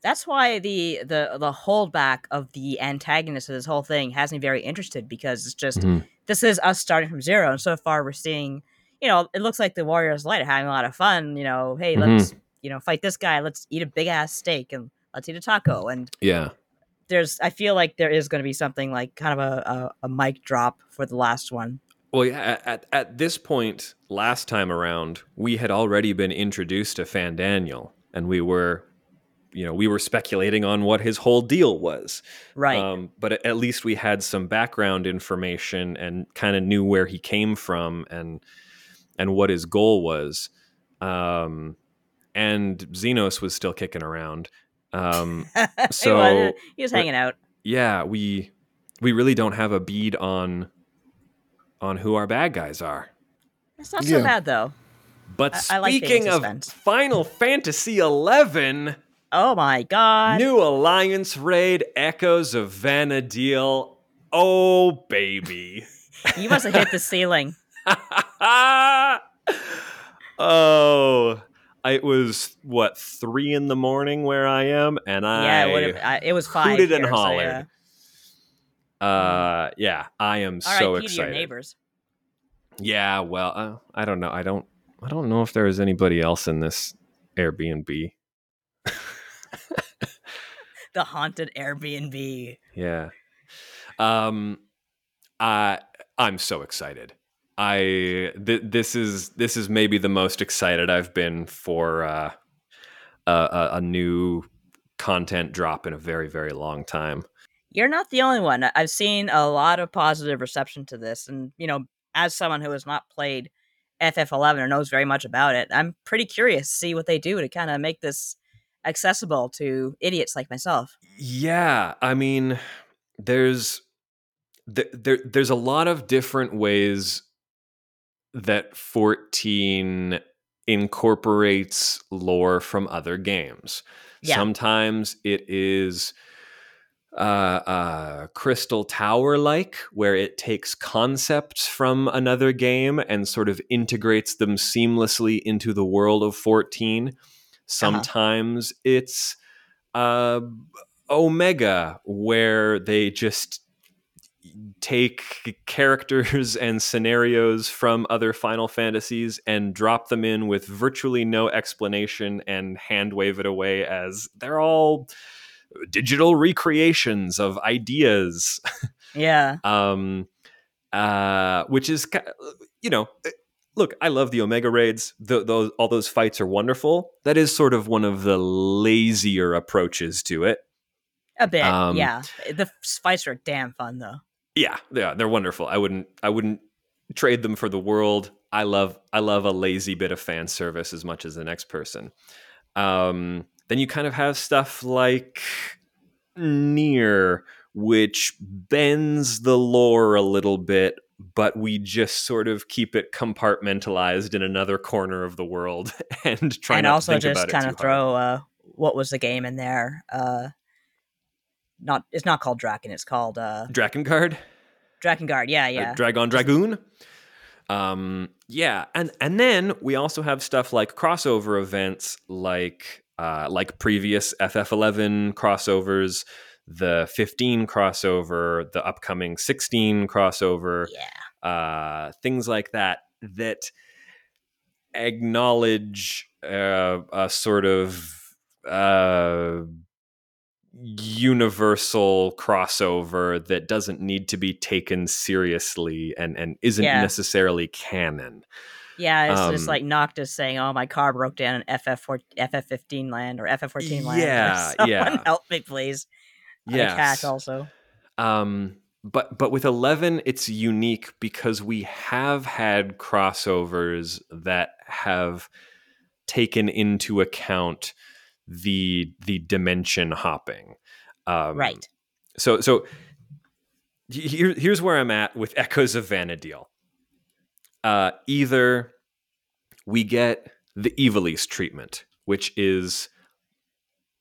That's why the the the holdback of the antagonist of this whole thing has me very interested because it's just Mhm. this is us starting from zero, and so far we're seeing you know, it looks like the Warriors Light are having a lot of fun. You know, hey, Mhm. let's you know fight this guy. Let's eat a big ass steak and let's eat a taco. And Yeah. there's, I feel like there is going to be something like kind of a, a, a mic drop for the last one. Well, yeah, at, at, at this point, last time around, we had already been introduced to Fandaniel, and we were, you know, we were speculating on what his whole deal was. Right. Um, but at- at least we had some background information and kind of knew where he came from and and what his goal was. Um, and Zenos was still kicking around. Um, He was- so- he was hanging out. yeah, we we really don't have a bead on on who our bad guys are. It's not so Yeah. bad though. But I- I like speaking of. Final Fantasy XI, Oh my god. new Alliance raid, Echoes of Vana'diel. Oh baby. You must have hit the ceiling. oh, it was what three in the morning where I am, and I yeah, it, it was five. hooted and here, so hollered. yeah. Uh, yeah, I am so R.I.P. to your excited. neighbors. Yeah, well, uh, I don't know. I don't. I don't know if there is anybody else in this Airbnb. The haunted Airbnb. Yeah. Um, I I'm so excited. I th- this is this is maybe the most excited I've been for uh, a, a, a new content drop in a very very long time. You're not the only one. I've seen a lot of positive reception to this, and you know, as someone who has not played FF11 or knows very much about it, I'm pretty curious to see what they do to kind of make this accessible to idiots like myself. Yeah, I mean, there's there, there there's a lot of different ways that 14 incorporates lore from other games. Yeah. Sometimes it is uh, uh, Crystal Tower like, where it takes concepts from another game and sort of integrates them seamlessly into the world of 14. Sometimes it's uh, Omega, where they just take characters and scenarios from other Final Fantasies and drop them in with virtually no explanation and hand wave it away as they're all digital recreations of ideas. Yeah. um, uh, which is, you know, look, I love the Omega raids. Th those all those fights are wonderful. That is sort of one of the lazier approaches to it. A bit. Um, yeah. The fights are damn fun though. Yeah, yeah, they're wonderful. I wouldn't, I wouldn't trade them for the world. I love, I love a lazy bit of fan service as much as the next person. Um, then you kind of have stuff like NieR, which bends the lore a little bit, but we just sort of keep it compartmentalized in another corner of the world and try and not also just kind of throw uh, what was the game in there. Uh, not it's not called Draken. It's called uh, Drakengard. Drakengard. Yeah, uh, yeah. Dragon Dragoon. Um, yeah, and and then we also have stuff like crossover events, like uh, like previous FF11 crossovers, the 15 crossover, the upcoming 16 crossover, yeah. uh, things like that that acknowledge uh, a sort of uh, universal crossover that doesn't need to be taken seriously and and isn't Yeah. necessarily canon. Yeah, it's just Um, like Noctis saying, "Oh, my car broke down in FF FF fifteen land or FF fourteen land." Yeah, someone yeah. help me, please. And a cat Yes. also. Um, but but with eleven, it's unique because we have had crossovers that have taken into account the the dimension hopping. Um, right. So so here, here's where I'm at with Echoes of Vana'diel. Uh, either we get the Ivalice treatment, which is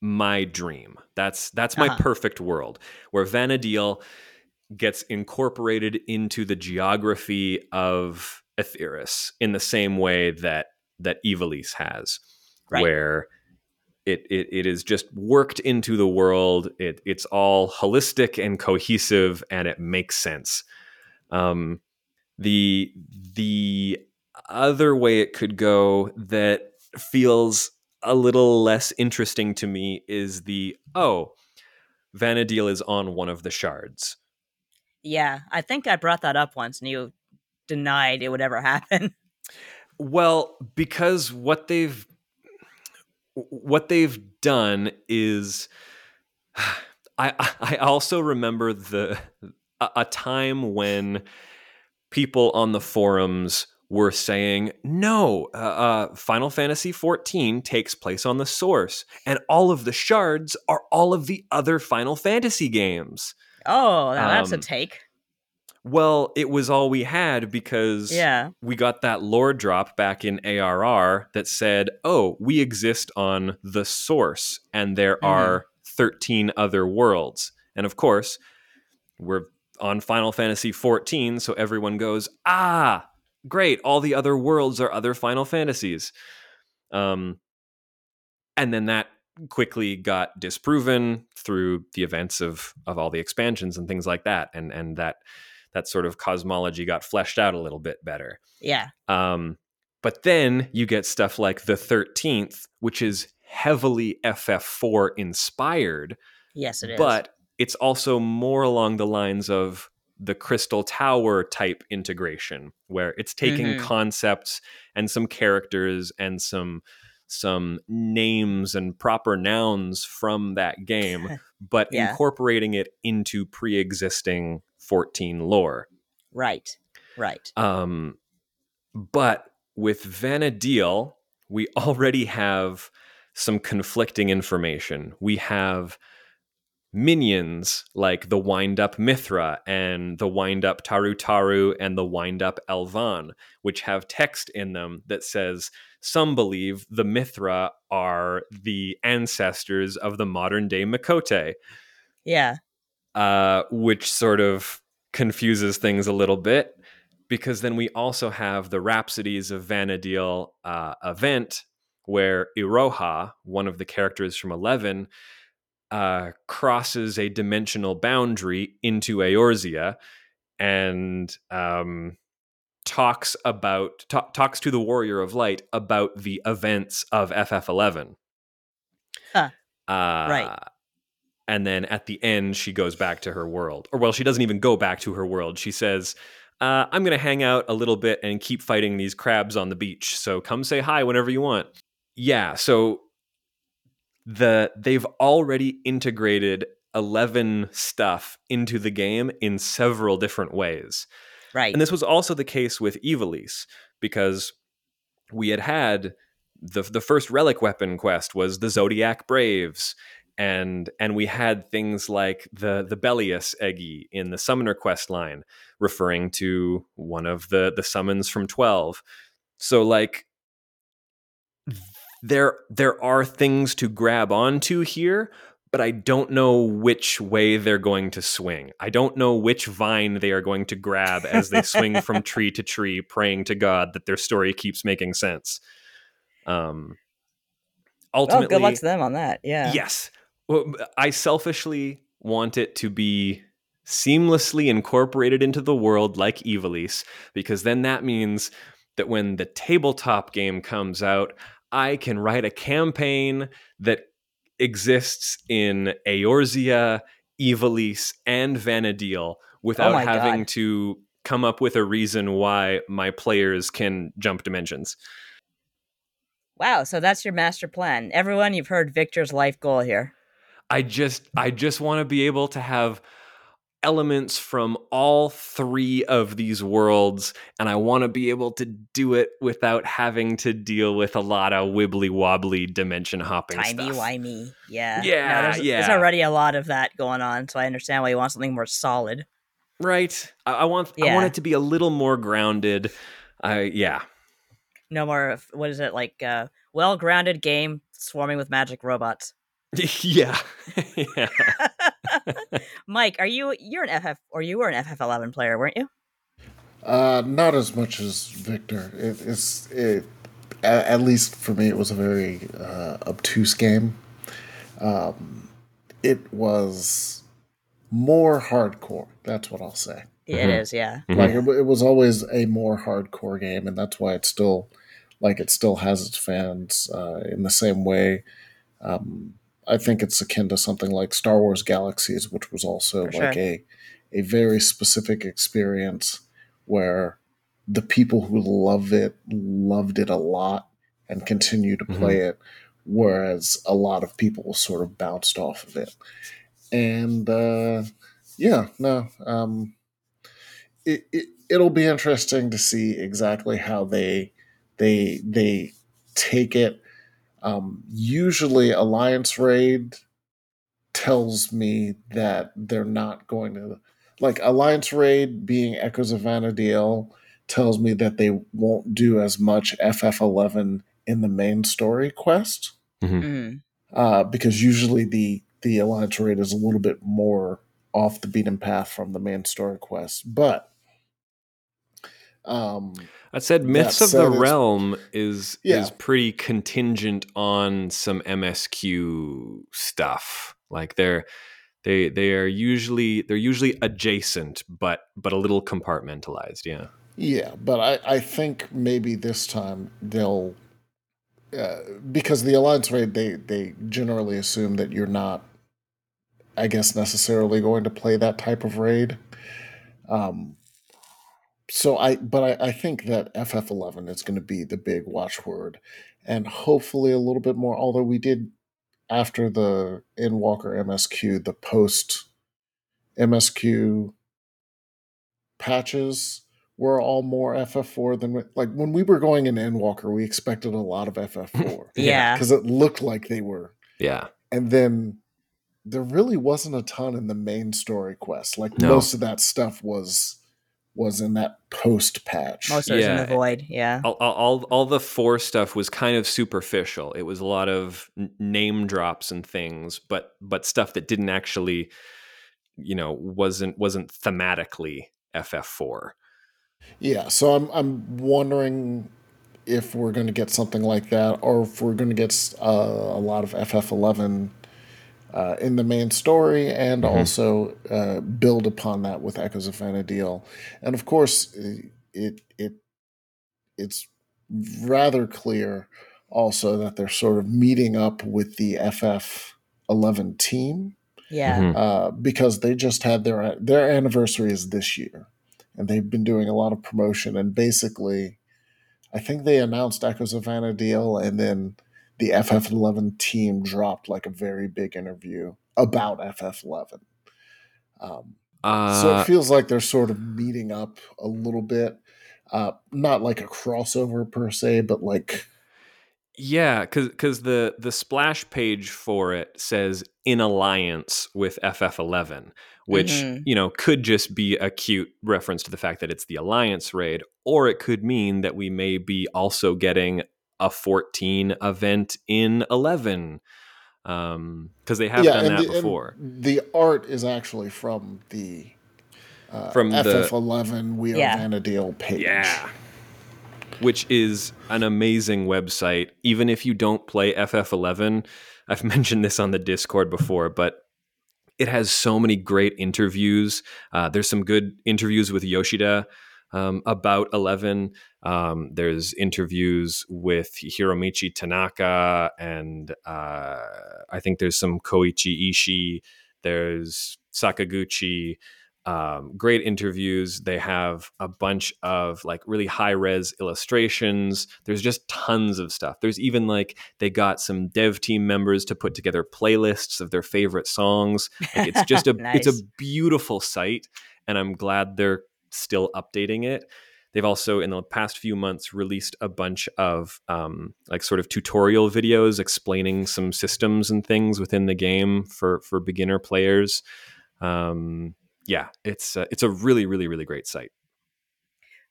my dream. That's that's my Uh-huh. perfect world where Vana'diel gets incorporated into the geography of Etheirys in the same way that that Ivalice has, Right. where it, it it is just worked into the world. It it's all holistic and cohesive, and it makes sense. Um, the the other way it could go that feels a little less interesting to me is the oh, Vana'diel is on one of the shards. Yeah, I think I brought that up once and you denied it would ever happen. Well, because what they've what they've done is I I also remember the a, a time when people on the forums were saying no uh, uh, final fantasy XIV takes place on the source and all of the shards are all of the other final fantasy games Oh, now that's a Um, take. well it was all we had because Yeah. we got that lore drop back in ARR that said, "Oh, we exist on the source, and there Mhm. are 13 other worlds." And of course, we're on Final Fantasy 14, so everyone goes, "Ah, great! All the other worlds are other Final Fantasies." Um, and then that quickly got disproven through the events of of all the expansions and things like that, and and that that sort of cosmology got fleshed out a little bit better. Yeah. Um, but then you get stuff like the 13th, which is heavily FF4 inspired, Yes, it is. but it's also more along the lines of the Crystal Tower type integration, where it's taking Mhm. concepts and some characters and some some names and proper nouns from that game, but Yeah. incorporating it into pre-existing 14 lore. right. Right. Um, but with Vana'diel, we already have some conflicting information. We have minions like the wind up Mithra and the wind up Tarutaru and the wind up Elvaan, which have text in them that says some believe the Mithra are the ancestors of the modern day Miqo'te Yeah. uh, which sort of confuses things a little bit because then we also have the Rhapsodies of Vana'diel uh, event where Iroha, one of the characters from Eleven, uh, crosses a dimensional boundary into Eorzea and um, talks about ta- talks to the Warrior of Light about the events of FF11. Huh. Uh, Right. And then at the end, she goes back to her world. Or, well, she doesn't even go back to her world. She says, uh, I'm going to hang out a little bit and keep fighting these crabs on the beach. So come say hi whenever you want. Yeah. So the they've already integrated 11 stuff into the game in several different ways. Right. And this was also the case with Ivalice because we had had the the first relic weapon quest was the Zodiac Braves and and we had things like the the Bellius Eggy in the summoner quest line referring to one of the the summons from 12. So like there there are things to grab onto here but I don't know which way they're going to swing. I don't know which vine they are going to grab as they swing from tree to tree, praying to God that their story keeps making sense. Um, well, ultimately, good luck to them on that. Yeah. yes, well, I selfishly want it to be seamlessly incorporated into the world like Ivalice, because then that means that when the tabletop game comes out, I can write a campaign that exists in Eorzea, Ivalice, and Vana'diel oh without Oh having God. to come up with a reason why my players can jump dimensions. Wow. So that's your master plan. Everyone, you've heard Victor's life goal here. I just I just want to be able to have elements from all three of these worlds and I want to be able to do it without having to deal with a lot of wibbly wobbly dimension hopping Timey wimey. Yeah. Yeah, there's, There's yeah. already a lot of that going on, so I understand why you want something more solid. Right? I, I want I want it to be a little more grounded. I yeah. No more what is it like? Uh, well-grounded game swarming with magic robots. yeah. yeah. Mike, are you you're an FF or you were an FF11 player, weren't you? Uh, not as much as Victor. It, it's it, at, at least for me, it was a very uh, obtuse game. Um, it was more hardcore. That's what I'll say. It Mhm. is, yeah. Mhm. Like it, it was always a more hardcore game, and that's why it's still like it still has its fans uh, in the same way. Um, I think it's akin to something like Star Wars Galaxies, which was also For like sure. a a very specific experience where the people who love it loved it a lot and continue to play it, whereas a lot of people sort of bounced off of it. And uh, yeah, no, um, it, it it'll be interesting to see exactly how they they they take it. Um, usually, Alliance Raid tells me that they're not going to like Alliance Raid being Echoes of Vana'diel tells me that they won't do as much FF11 in the main story quest. Mhm. uh, because usually the the Alliance Raid is a little bit more off the beaten path from the main story quest, but um, That said, Myths of the Realm is Yeah. is pretty contingent on some MSQ stuff. Like they're they they are usually they're usually adjacent, but but a little compartmentalized. Yeah. Yeah, but I, I think maybe this time they'll uh, because the alliance raid they they generally assume that you're not, I guess necessarily going to play that type of raid. Um, so I but I, I think that FF11 is going to be the big watchword, and hopefully a little bit more. Although we did after the Endwalker MSQ the post MSQ patches were all more FF4 than we- like when we were going in Endwalker, we expected a lot of FF4 Yeah. because it looked like they were, Yeah. and then there really wasn't a ton in the main story quest. Like No. most of that stuff was was in that post patch. Most of it's in the void, yeah. All, all, all- all the four stuff was kind of superficial. It was a lot of n- name drops and things, but but stuff that didn't actually, you know, wasn't wasn't thematically FF4. Yeah, so I'm I'm wondering if we're going to get something like that, or if we're going to get uh, a lot of FF11 uh, in the main story, and Mhm. also uh, build upon that with Echoes of Vana'diel. And of course, it it it's rather clear also that they're sort of meeting up with the FF11 team Yeah. Mhm. uh, because they just had their their anniversary is this year, and they've been doing a lot of promotion. And basically, I think they announced Echoes of Vana'diel, and then the FF11 team dropped like a very big interview about FF11. Um, so Uh, it feels like they're sort of meeting up a little bit, uh, not like a crossover per se, but like Yeah, because because the the splash page for it says in alliance with FF11, which Mhm. you know could just be a cute reference to the fact that it's the alliance raid, or it could mean that we may be also getting a 14 event in 11, um because they have done and that the, and before. The art is actually from the uh, From the- FF11 We Are Yeah. Vana'diel page. Yeah. Which is an amazing website. Even if you don't play FF11, I've mentioned this on the Discord before, but it has so many great interviews. Uh, there's some good interviews with Yoshida um, about 11. Um, there's interviews with Hiromichi Tanaka, and uh, I think there's some Koichi Ishii. There's Sakaguchi um, great interviews. They have a bunch of like really high res illustrations. There's just tons of stuff. There's even like they got some dev team members to put together playlists of their favorite songs. Like it's just a it's a beautiful site, and I'm glad they're still updating it. They've also in the past few months released a bunch of um, like sort of tutorial videos explaining some systems and things within the game for for beginner players. Um, yeah, it's uh, it's a really really really great site.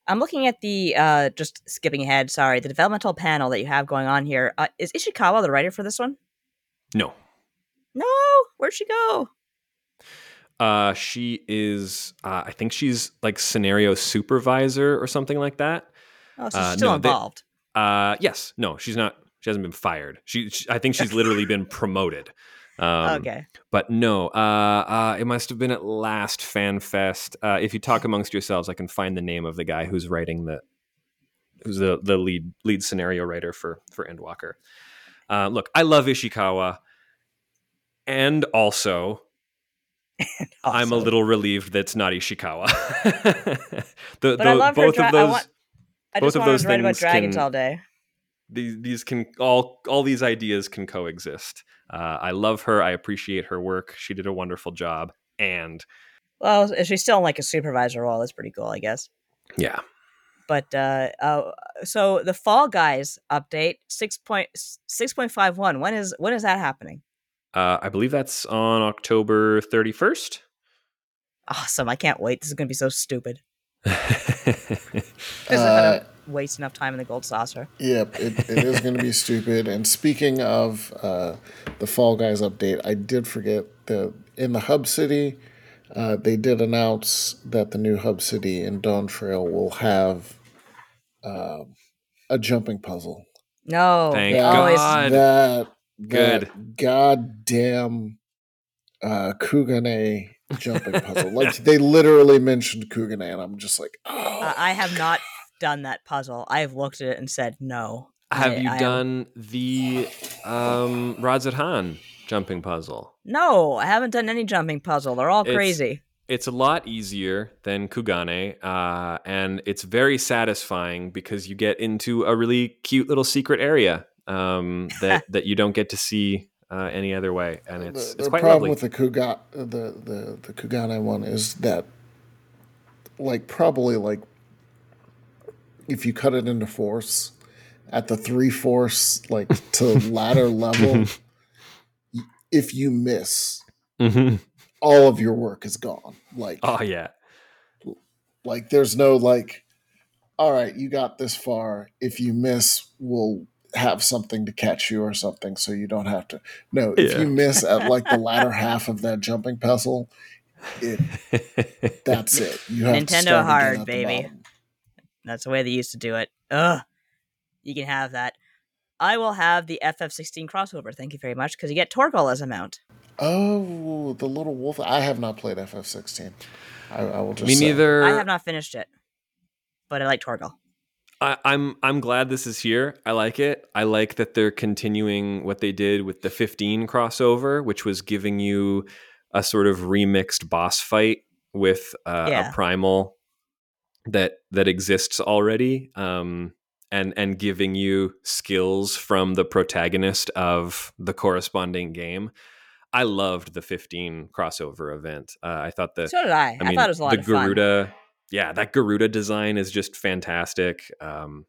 I'm looking at the uh just skipping ahead, sorry, the developmental panel that you have going on here. Uh, is Ishikawa the writer for this one? No, No, where'd she go? Uh, she is. Uh, I think she's like scenario supervisor or something like that. Oh, so Uh, she's still no, they- involved. Uh, yes, no, she's not. She hasn't been fired. She, she I think she's literally been promoted. Um, okay. But no, uh, uh, it must have been at last Fan Fest. Uh, if you talk amongst yourselves, I can find the name of the guy who's writing the who's the the lead lead scenario writer for for Endwalker. Uh, look, I love Ishikawa, and also I'm a little relieved that's not Ishikawa. the, But I the- love her. both Dra- of those, I, want, I both of those to write about dragons can- all day. these these can all all these ideas can coexist. Uh, I love her. I appreciate her work. She did a wonderful job. And Well, she's still in like a supervisor role. That's pretty cool, I guess. yeah, But uh, uh so the Fall Guys update six point six point five one. When is when is that happening? Uh, I believe that's on October thirty first. Awesome! I can't wait. This is gonna be so stupid. Because Uh, I'm gonna waste enough time in the gold saucer. Yep, it, it is going to be stupid. And speaking of uh, the Fall Guys update, I did forget that in the Hub City, uh, they did announce that the new Hub City in Dawntrail will have uh, a jumping puzzle. No, Thank That- God. That, Good. that goddamn uh, Kugane jumping puzzle. Like they literally mentioned Kugane, and I'm just like, oh, Uh, I have not done that puzzle. I have looked at it and said no. Have I- you I am- done the um, Radz-at-Han jumping puzzle? No, I haven't done any jumping puzzle. They're all It's- crazy. It's a lot easier than Kugane, uh, and it's very satisfying because you get into a really cute little secret area um, that that you don't get to see uh, any other way, and it's the, it's the quite problem lovely. with the Kuga, the the the Kugane one is that, like, probably like, if you cut it into force, at the three force like to ladder level, if you miss, Mhm. all of your work is gone. Like, Oh yeah, like there's no like, all right, you got this far. If you miss, we'll have something to catch you or something, so you don't have to. No, if Yeah. you miss at like the latter half of that jumping puzzle, it that's it. You have to Nintendo start hard, at the baby. That's the way they used to do it. Ugh. You can have that. I will have the FF16 crossover. Thank you very much, because you get Torgal as a mount. Oh, the little wolf. I have not played FF16. I, I will just Me say. neither. I have not finished it, but I like Torgal. I, I'm I'm glad this is here. I like it. I like that they're continuing what they did with the 15 crossover, which was giving you a sort of remixed boss fight with uh, Yeah. a primal that that exists already, um, and and giving you skills from the protagonist of the corresponding game. I loved the 15 crossover event. Uh, I thought the So did I. I, mean, thought it was a lot the of fun. Yeah, that Garuda design is just fantastic. Um,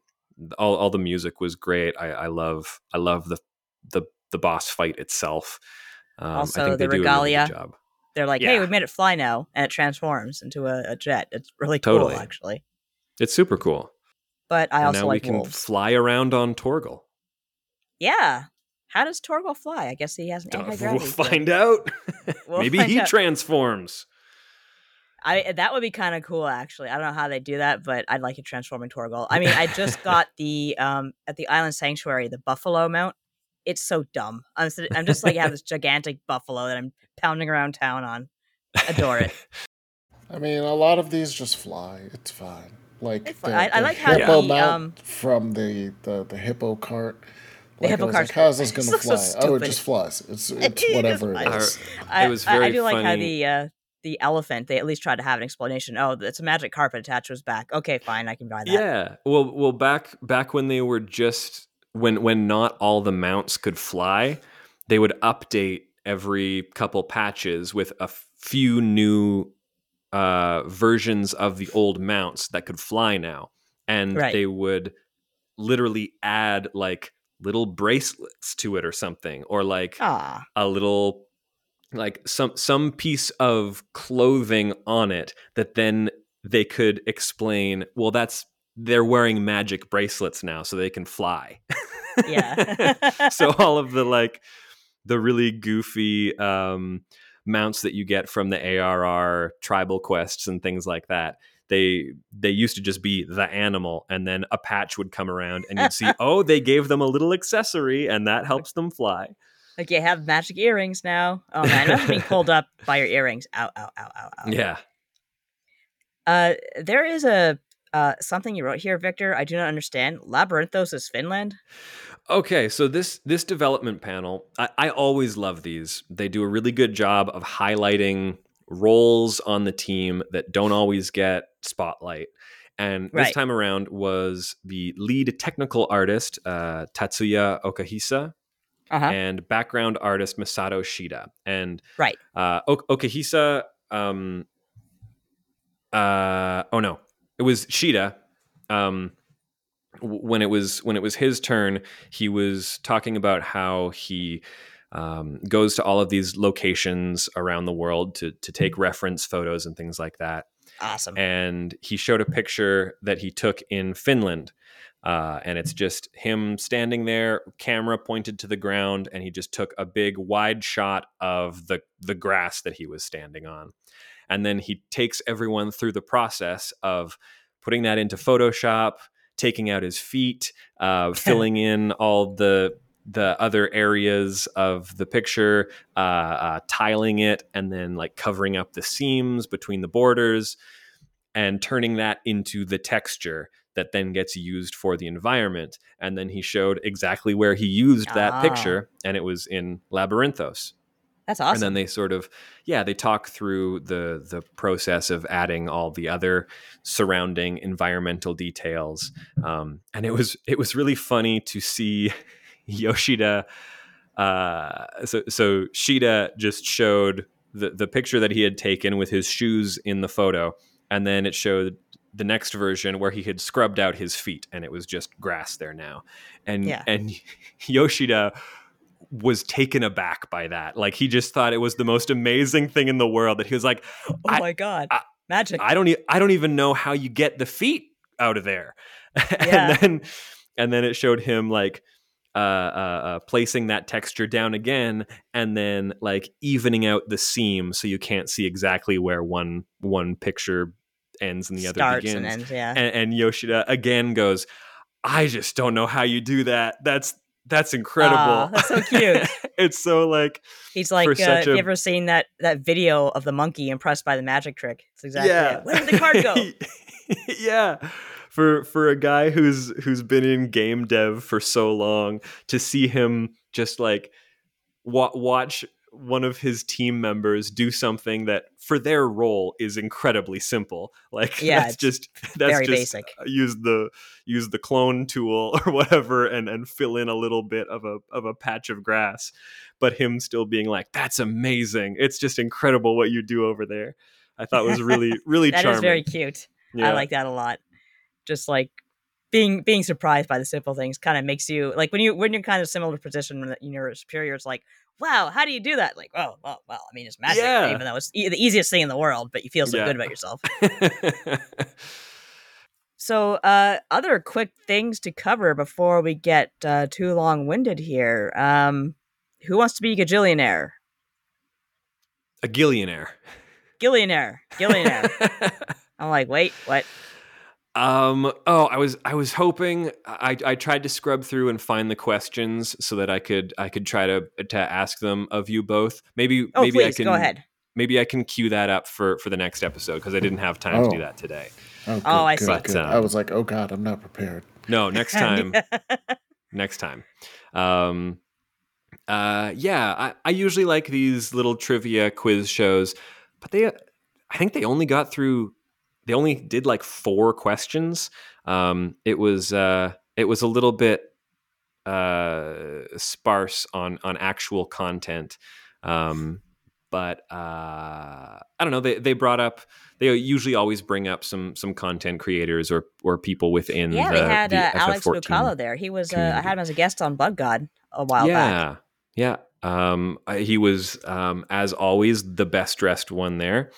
all, all the music was great. I, I love I love the the the boss fight itself. Um, Also, I think they the do a really regalia. good job. They're like, hey, Yeah. we made it fly now, and it transforms into a, a jet. It's really Totally. cool, actually. It's super cool. But I and also now like we can wolves. fly around on Torgal. yeah. How does Torgal fly? I guess he has an We'll find out. We'll Maybe find he out. transforms. I that would be kind of cool actually. I don't know how they do that, but I'd like a transforming Torgal. I mean, I just got the um at the Island Sanctuary the buffalo mount. It's so dumb. I'm sit- I'm just like I have this gigantic buffalo that I'm pounding around town on. Adore it. I mean, a lot of these just fly. It's fine. Like They the, fly. I- I the like how hippo the, mount um, from the, the the hippo cart. The Like, hippo I was cart's like, How's this This gonna looks so fly? oh, it just flies. It's It it's whatever it flies. is. I, was I- I, very do like how funny. the uh the elephant they at least tried to have an explanation. Oh, it's a magic carpet attached to his back. Okay, fine, I can buy that. Yeah. Well, well, back back when they were just when when not all the mounts could fly, they would update every couple patches with a few new uh, versions of the old mounts that could fly now, and Right. they would literally add like little bracelets to it or something, or like Ah, a little like some some piece of clothing on it that then they could explain well that's they're wearing magic bracelets now so they can fly yeah. so all of the like the really goofy um mounts that you get from the ARR tribal quests and things like that they they used to just be the animal and then a patch would come around and you'd see oh they gave them a little accessory and that helps them fly Like you have magic earrings now. Oh man, imagine being pulled up by your earrings. Ow, ow, ow, ow, ow. Yeah. Uh, there is a uh something you wrote here, Victor. I do not understand. Labyrinthos is Finland. Okay, so this this development panel, I, I always love these. They do a really good job of highlighting roles on the team that don't always get spotlight. And this Right. time around was the lead technical artist, uh, Tatsuya Okahisa, Uh huh. and background artist Masato Shida. And Right. uh, ok- Okahisa, um, uh, oh no, it was Shida. Um, when it was when it was his turn, he was talking about how he um, goes to all of these locations around the world to to take reference photos and things like that Awesome. and he showed a picture that he took in Finland. Uh, and it's just him standing there, camera pointed to the ground, and he just took a big wide shot of the the grass that he was standing on. And then he takes everyone through the process of putting that into Photoshop, taking out his feet, uh, filling in all the the other areas of the picture, uh, uh, tiling it, and then like covering up the seams between the borders, and turning that into the texture that then gets used for the environment. And then he showed exactly where he used that Ah. picture, and it was in Labyrinthos That's awesome. and then they sort of yeah they talk through the the process of adding all the other surrounding environmental details um, and it was it was really funny to see yoshida uh, so so shida just showed the the picture that he had taken with his shoes in the photo and then it showed the next version where he had scrubbed out his feet and it was just grass there now and Yeah. and yoshida was taken aback by that. Like he just thought it was the most amazing thing in the world that he was like, oh my god. I- Magic. I don't e- I don't even know how you get the feet out of there. Yeah. and then and then it showed him like uh, uh, uh, placing that texture down again and then like evening out the seam so you can't see exactly where one one picture ends and the other Starts begins and ends, yeah. and, and Yoshida again goes, I just don't know how you do that. That's that's incredible. That's so cute. it's so like He's like, uh, have you a- ever seen that that video of the monkey impressed by the magic trick? It's exactly yeah. it. Where did the card go? yeah. For for a guy who's who's been in game dev for so long to see him just like wa- watch one of his team members do something that for their role is incredibly simple like Yeah, that's just that's very just basic. Uh, use the use the clone tool or whatever and and fill in a little bit of a of a patch of grass but him still being like that's amazing it's just incredible what you do over there i thought was really really That is charming very cute. I like that a lot. Just like being being surprised by the simple things kind of makes you like when you when you're kind of similar position when your superior is like, wow, how do you do that? Like, oh, well, well, I mean, it's magic, Yeah. even though it's e- the easiest thing in the world, but you feel so Yeah. good about yourself. So, uh, other quick things to cover before we get uh, too long winded here. Um, who wants to be a gajillionaire? a gillionaire Gillionaire, gillionaire. I'm like, wait, what? Um. Oh, I was. I was hoping. I. I tried to scrub through and find the questions so that I could. I could try to to ask them of you both. Maybe. Oh, maybe I can go ahead. Maybe I can cue that up for for the next episode because I didn't have time to do Oh. that today. Oh, good, I good, see. But, good. um, I was like, oh god, I'm not prepared. No, next time. next time. Um. Uh. Yeah. I. I usually like these little trivia quiz shows, but they. I think they only got through. They only did like four questions. Um. It was. Uh. It was a little bit uh sparse on on actual content um but uh i don't know they they brought up they usually always bring up some some content creators or or people within yeah, the, they had the uh, Alex FF14 there. He was. Uh, I had him as a guest on Bug God a while back. yeah yeah um he was um as always the best dressed one there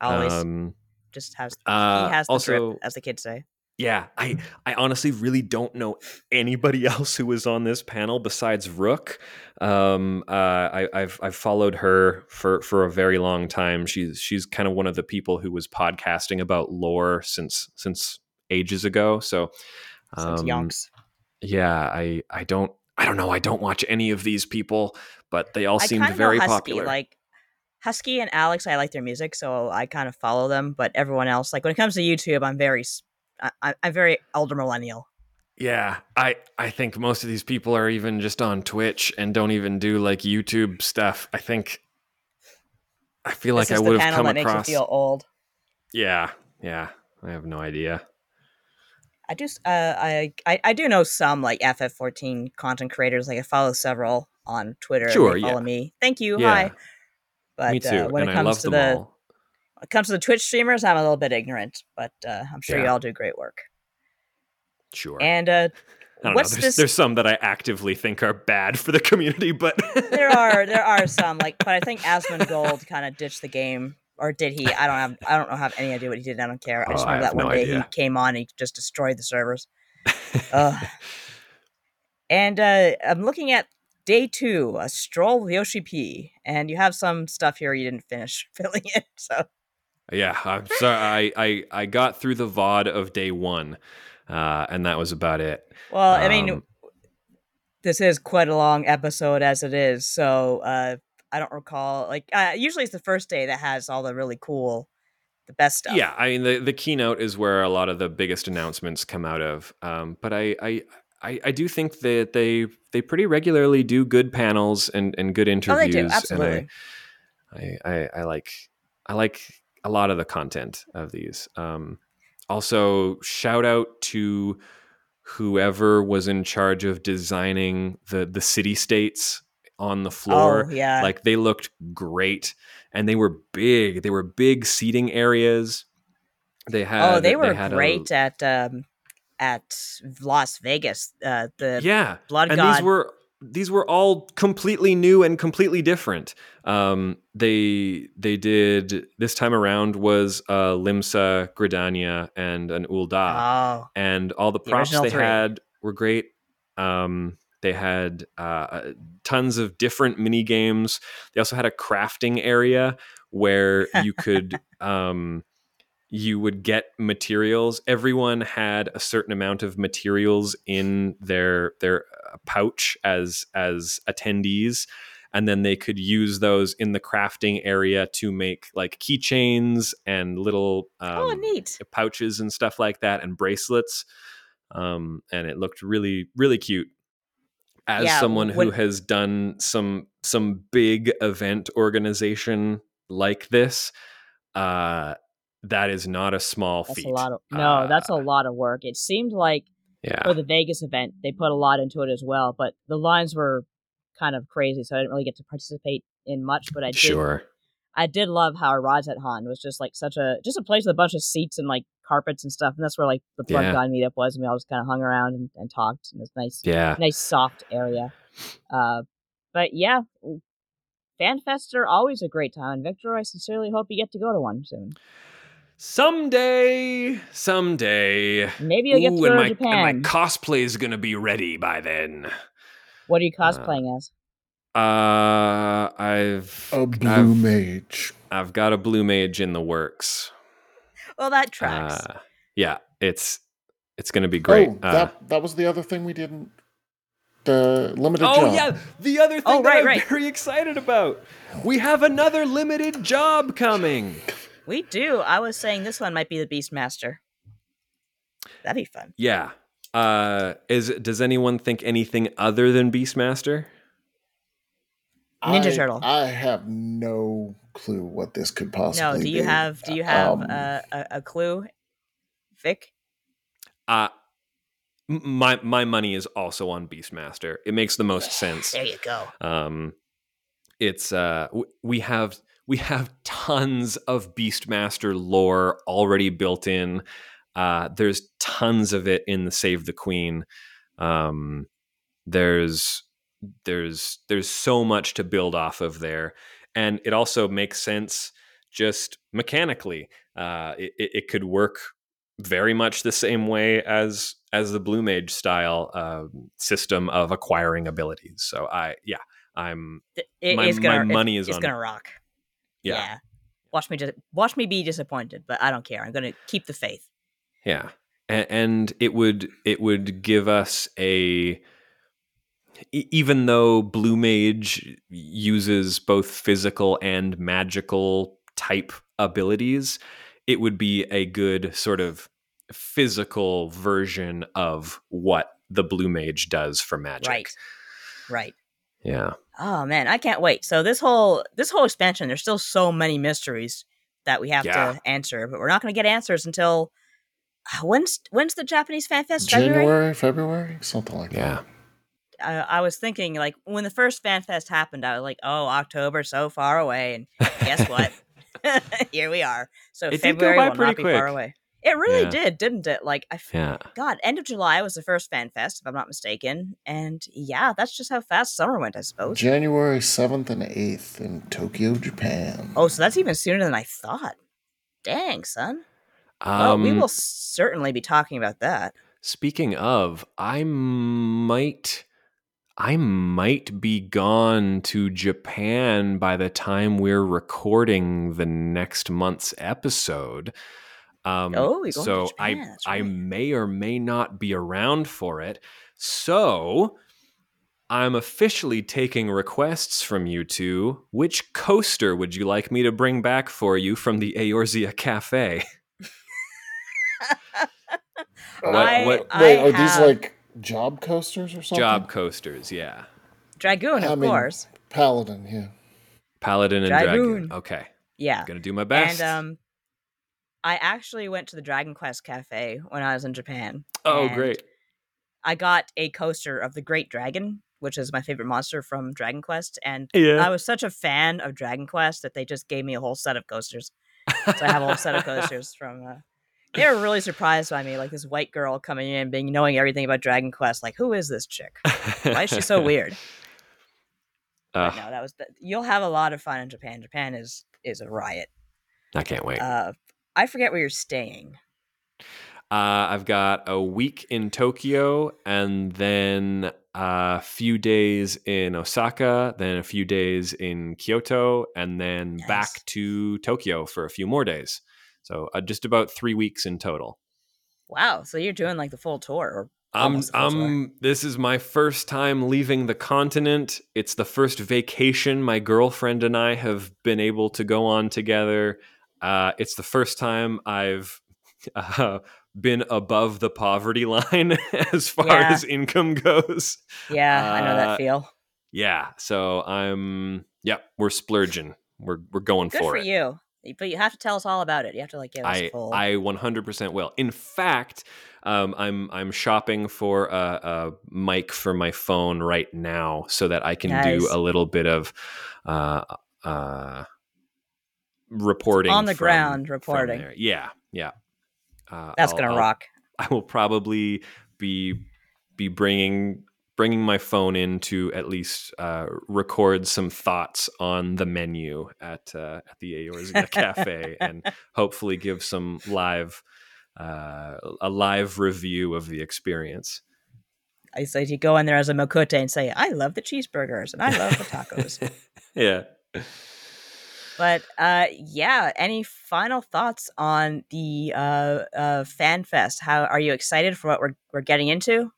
Always um just has. uh, he has the also drip, as the kids say. yeah i i honestly really don't know anybody else who was on this panel besides rook um uh I, i've i've followed her for for a very long time she's she's kind of one of the people who was podcasting about lore since since ages ago so Since um, Yonks. yeah i i don't I don't know. I don't watch any of these people, but they all I seemed very know Husky. popular. Like Husky and Alex, I like their music, so I kind of follow them. But everyone else, like when it comes to YouTube, I'm very, I, am very elder millennial. Yeah, I I think most of these people are even just on Twitch and don't even do like YouTube stuff. I think I feel like I would have come that makes across. you feel old. Yeah, yeah. I have no idea. I just, uh, I, I, I do know some like FF14 content creators. Like I follow several on Twitter. Sure, they follow yeah. me. Thank you. Yeah, Hi. But me too. Uh, when and it I comes love to them the all. when it comes to the Twitch streamers, I'm a little bit ignorant, but uh, I'm sure you all do great work. Sure. And uh, I what's. There's, this- there's some that I actively think are bad for the community, but there are there are some like, but I think Asmongold kind of ditched the game, or did he? I don't have I don't know have any idea what he did. I don't care. I just Oh, remember have that one no day idea. he came on and he just destroyed the servers. Ugh. And uh, I'm looking at day two, a stroll with Yoshi P, and you have some stuff here you didn't finish filling in. So yeah, I'm sorry. I, I I got through the VOD of day one, uh, and that was about it. well, I mean, Um, this is quite a long episode as it is, so uh, I don't recall. Like, uh, usually it's the first day that has all the really cool, the best stuff. Yeah, I mean the the keynote is where a lot of the biggest announcements come out of. Um, but I, I I I do think that they they pretty regularly do good panels and and good Oh, interviews. they do absolutely. And I, I I I like I like a lot of the content of these. Um, also, shout out to whoever was in charge of designing the the city states on the floor oh yeah, like they looked great and they were big they were big seating areas they had oh, they were a- great at um, at Las Vegas. Uh, the yeah Blood and God. these were these were all completely new and completely different um they they did this time around was uh limsa gridania and an Ul'dah oh, and all the The props original they three. had were great. Um, they had uh, tons of different mini games. They also had a crafting area where you could um, you would get materials. Everyone had a certain amount of materials in their their uh, pouch as as attendees. And then they could use those in the crafting area to make like keychains and little um, oh, neat. pouches and stuff like that and bracelets um, and it looked really really cute as Yeah, someone who has done some some big event organization like this uh that is not a small That's feat a lot of no. that's a Uh, lot of work. It seemed like yeah for the Vegas event, they put a lot into it as well, but the lines were kind of crazy, so I didn't really get to participate in much. But I did, sure I did love how Radz-at-Han was just like such a just a place with a bunch of seats and like carpets and stuff, and that's where like the Blood Yeah. God meetup was, and we all just kind of hung around and, and talked in this nice, yeah nice soft area. Uh, but yeah, FanFests are always a great time, and Victor, I sincerely hope you get to go to one soon. Someday someday Maybe you'll get to go and to my, Japan. and my cosplay is gonna be ready by then what are you cosplaying as? uh i've A blue I've, mage. I've got a blue mage in the works Well, that tracks. Uh, yeah, it's it's going to be great. Oh, Uh, that that was the other thing we didn't. The limited oh job. yeah, the other thing Oh, that right, I'm right. very excited about. We have another limited job coming. We do. I was saying this one might be the Beastmaster. That'd be fun. Yeah. Uh, is does anyone think anything other than Beastmaster? Ninja I- Turtle. I have no clue what this could possibly No, be. do you have do you have Um, uh, a, a clue, Vic? Uh my my money is also on Beastmaster. It makes the most sense. There you go. Um, it's uh, w- we have we have tons of Beastmaster lore already built in. Uh, there's tons of it in the Save the Queen. Um, there's there's there's so much to build off of there, and it also makes sense just mechanically. Uh, it, it could work very much the same way as as the Blue Mage style um, system of acquiring abilities. So I yeah I'm It, My- gonna, my money is it's on gonna rock. Yeah Yeah. Watch me just watch me be disappointed, but I don't care. I'm gonna keep the faith. Yeah, and, and it would it would give us a even though Blue Mage uses both physical and magical type abilities, it would be a good sort of physical version of what the Blue Mage does for magic. Right. Right. Yeah. Oh man, I can't wait. So this whole this whole expansion, there's still so many mysteries that we have Yeah. to answer, but we're not going to get answers until uh, when's when's the Japanese Fan Fest? February. January, February, something like that. Yeah. I, I was thinking like when the first Fan Fest happened, I was like, oh, October, so far away, and guess what? Here we are. So It February will pretty not be far away. It really Yeah. did, didn't it? Like I, f- Yeah. God, end of July was the first Fan Fest, if I'm not mistaken, and yeah, that's just how fast summer went, I suppose. January 7th and 8th in Tokyo, Japan. Oh, so that's even sooner than I thought. Dang, son. Um, Well, we will certainly be talking about that. Speaking of, I might I might be gone to Japan by the time we're recording the next month's episode. Um, Oh, you're going to so Japan, I that's I may or may not be around for it. So I'm officially taking requests from you two. Which coaster would you like me to bring back for you from the Eorzea Cafe? What- I, what- I Wait, are these like job coasters or something? Job coasters, yeah. Dragoon, I of mean- course. Paladin, yeah. Paladin and Dragoon. Dragoon. Okay. Yeah. I'm Gonna do my best. And um I actually went to the Dragon Quest Cafe when I was in Japan. oh, great. I got a coaster of the Great Dragon, which is my favorite monster from Dragon Quest, and Yeah. I was such a fan of Dragon Quest that they just gave me a whole set of coasters. So I have a whole set of coasters from. Uh, they were really surprised by me, like this white girl coming in, being knowing everything about Dragon Quest. Like, who is this chick? Why is she so weird? Uh, no, that was. The, you'll have a lot of fun in Japan. Japan is is a riot. I can't wait. Uh, I forget where you're staying. Uh, I've got a week in Tokyo and then a few days in Osaka, then a few days in Kyoto, and then Nice. back to Tokyo for a few more days. So uh, just about three weeks in total. Wow, so you're doing like the full tour, or Almost a full tour. um, this is my first time leaving the continent. It's the first vacation my girlfriend and I have been able to go on together. Uh, it's the first time I've uh, been above the poverty line as far Yeah. as income goes. yeah, I know Uh, that feel. Yeah, so I'm. Yeah, we're splurging. We're we're going Good for for it. you. But you have to tell us all about it. You have to like give us I full. I 100% will. In fact, um, I'm I'm shopping for a, a mic for my phone right now so that I can do a little bit of uh, uh, reporting on the from- ground reporting. Yeah, yeah. Uh, That's I'll- gonna I'll- rock. I will probably be be bringing bringing my phone in to at least uh, record some thoughts on the menu at uh, at the Eorzea Cafe and hopefully give some live uh, a live review of the experience. I say you go in there as a Miqo'te and say, "I love the cheeseburgers and I love the tacos." yeah. But uh, yeah, any final thoughts on the uh, uh, fan fest? How are you excited for what we're we're getting into?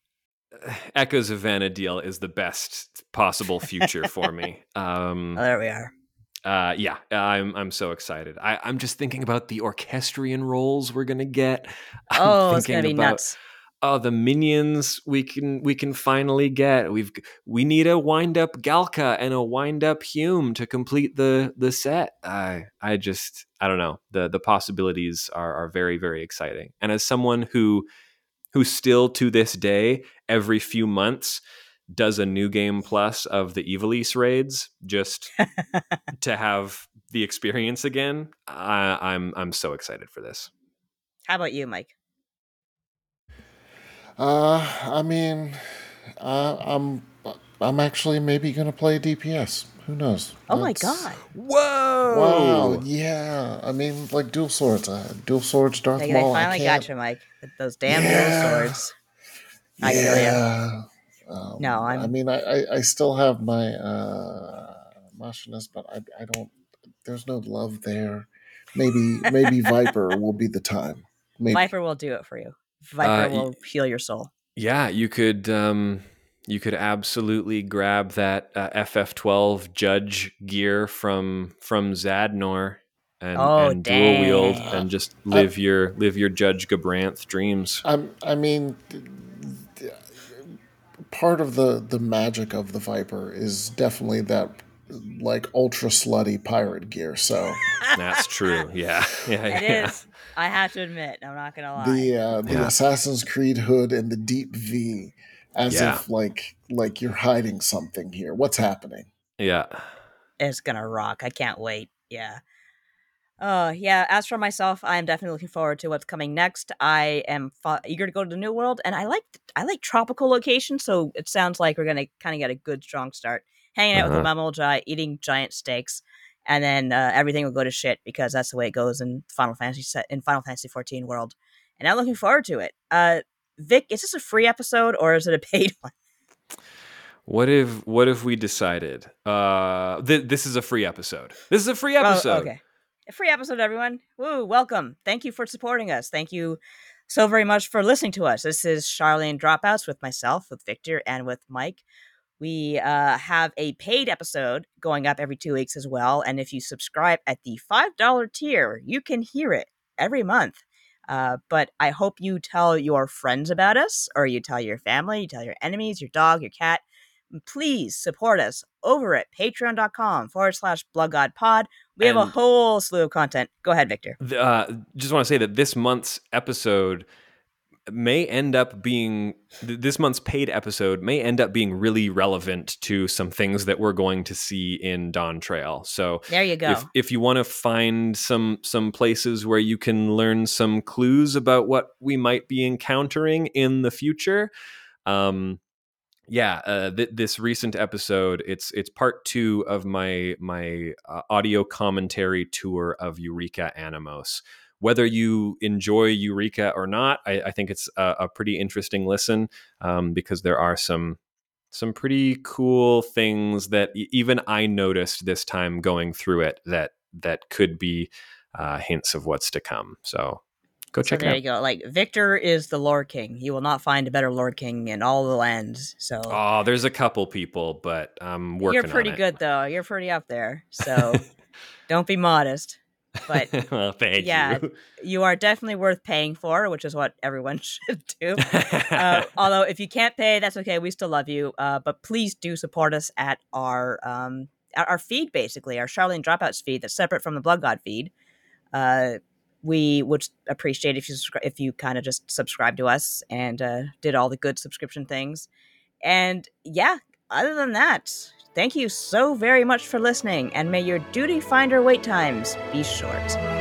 Echoes of Vana'diel is the best possible future for me. Um, Oh, there we are. uh, yeah, I'm I'm so excited. I, I'm just thinking about the orchestrion roles we're gonna get. I'm Oh, it's gonna be about, nuts. Oh, the minions we can we can finally get. We've we need a wind up Galka and a wind up Hume to complete the the set. I I just I don't know. The the possibilities are are very very exciting. And as someone who who still to this day every few months does a new game plus of the Ivalice raids just to have the experience again. I, I'm I'm so excited for this. How about you, Mike? Uh, I mean, uh, I'm I'm actually maybe gonna play DPS. Who knows? Oh my god! Whoa! Wow, yeah. I mean, like dual swords. Uh, dual swords, Darth They, they Maul. I finally can't- got you, Mike. Those damn Yeah. dual swords. I feel ya. yeah. Um, No, I'm... I'm- mean, I, I, I still have my uh, Machinist, but I, I don't. There's no love there. Maybe maybe Viper will be the time. Maybe. Viper will do it for you. Viper Uh, y- will heal your soul. Yeah, you could um you could absolutely grab that uh, FF12 judge gear from from Zadnor and, Oh, and dual wield and just live your live your Judge Gabranth dreams. I'm, I mean, th- th- part of the the magic of the Viper is definitely that like ultra slutty pirate gear. So That's true. Yeah, yeah, It yeah. is. I have to admit, I'm not gonna lie. the uh, the Yeah. Assassin's Creed hood and the deep V, as Yeah. if like like you're hiding something here. What's happening? Yeah. it's gonna rock. I can't wait. Yeah. Uh, yeah. As for myself, I am definitely looking forward to what's coming next. I am fa- eager to go to the New World, and I like I like tropical locations, so it sounds like we're gonna kind of get a good strong start. Hanging out with Uh-huh. the Mamool eating giant steaks, and then uh, everything will go to shit because that's the way it goes in Final Fantasy set in Final Fantasy 14 world. And I'm looking forward to it. Uh, Vic, is this a free episode or is it a paid one? What if what if we decided uh th- this is a free episode? This is a free Oh, episode. okay. A free episode, everyone. Woo, welcome. Thank you for supporting us. Thank you so very much for listening to us. This is Sharlayan Dropouts with myself, with Victor, and with Mike. We uh, have a paid episode going up every two weeks as well. And if you subscribe at the $5 tier, you can hear it every month. Uh, but I hope you tell your friends about us, or you tell your family, you tell your enemies, your dog, your cat. Please support us over at patreon.com forward slash bloodgodpod. We have a whole slew of content. Go ahead, Victor. Th- uh, just want to say that this month's episode may end up being th- this month's paid episode may end up being really relevant to some things that we're going to see in Dawntrail. So There you go. if if you want to find some some places where you can learn some clues about what we might be encountering in the future um yeah uh, th- this recent episode it's it's part two of my my uh, audio commentary tour of Eureka Anemos whether you enjoy eureka or not i, I think it's a, a pretty interesting listen um, because there are some some pretty cool things that even I noticed this time going through it that that could be uh, hints of what's to come. So go so check there it out. There you go. Like Victor is the Lord King. You will not find a better Lord King in all the lands. So. Oh, there's a couple people, but I'm working. you're pretty good though. You're pretty up there. So don't be modest. But well, yeah, you. you are definitely worth paying for, which is what everyone should do. uh, although if you can't pay, that's okay. We still love you. Uh, but please do support us at our um, at our feed, basically our Sharlayan Dropouts feed that's separate from the Blood God feed. Uh, we would appreciate if you if you kind of just subscribe to us and uh, did all the good subscription things. And yeah, other than that, thank you so very much for listening. And may your duty finder wait times be short.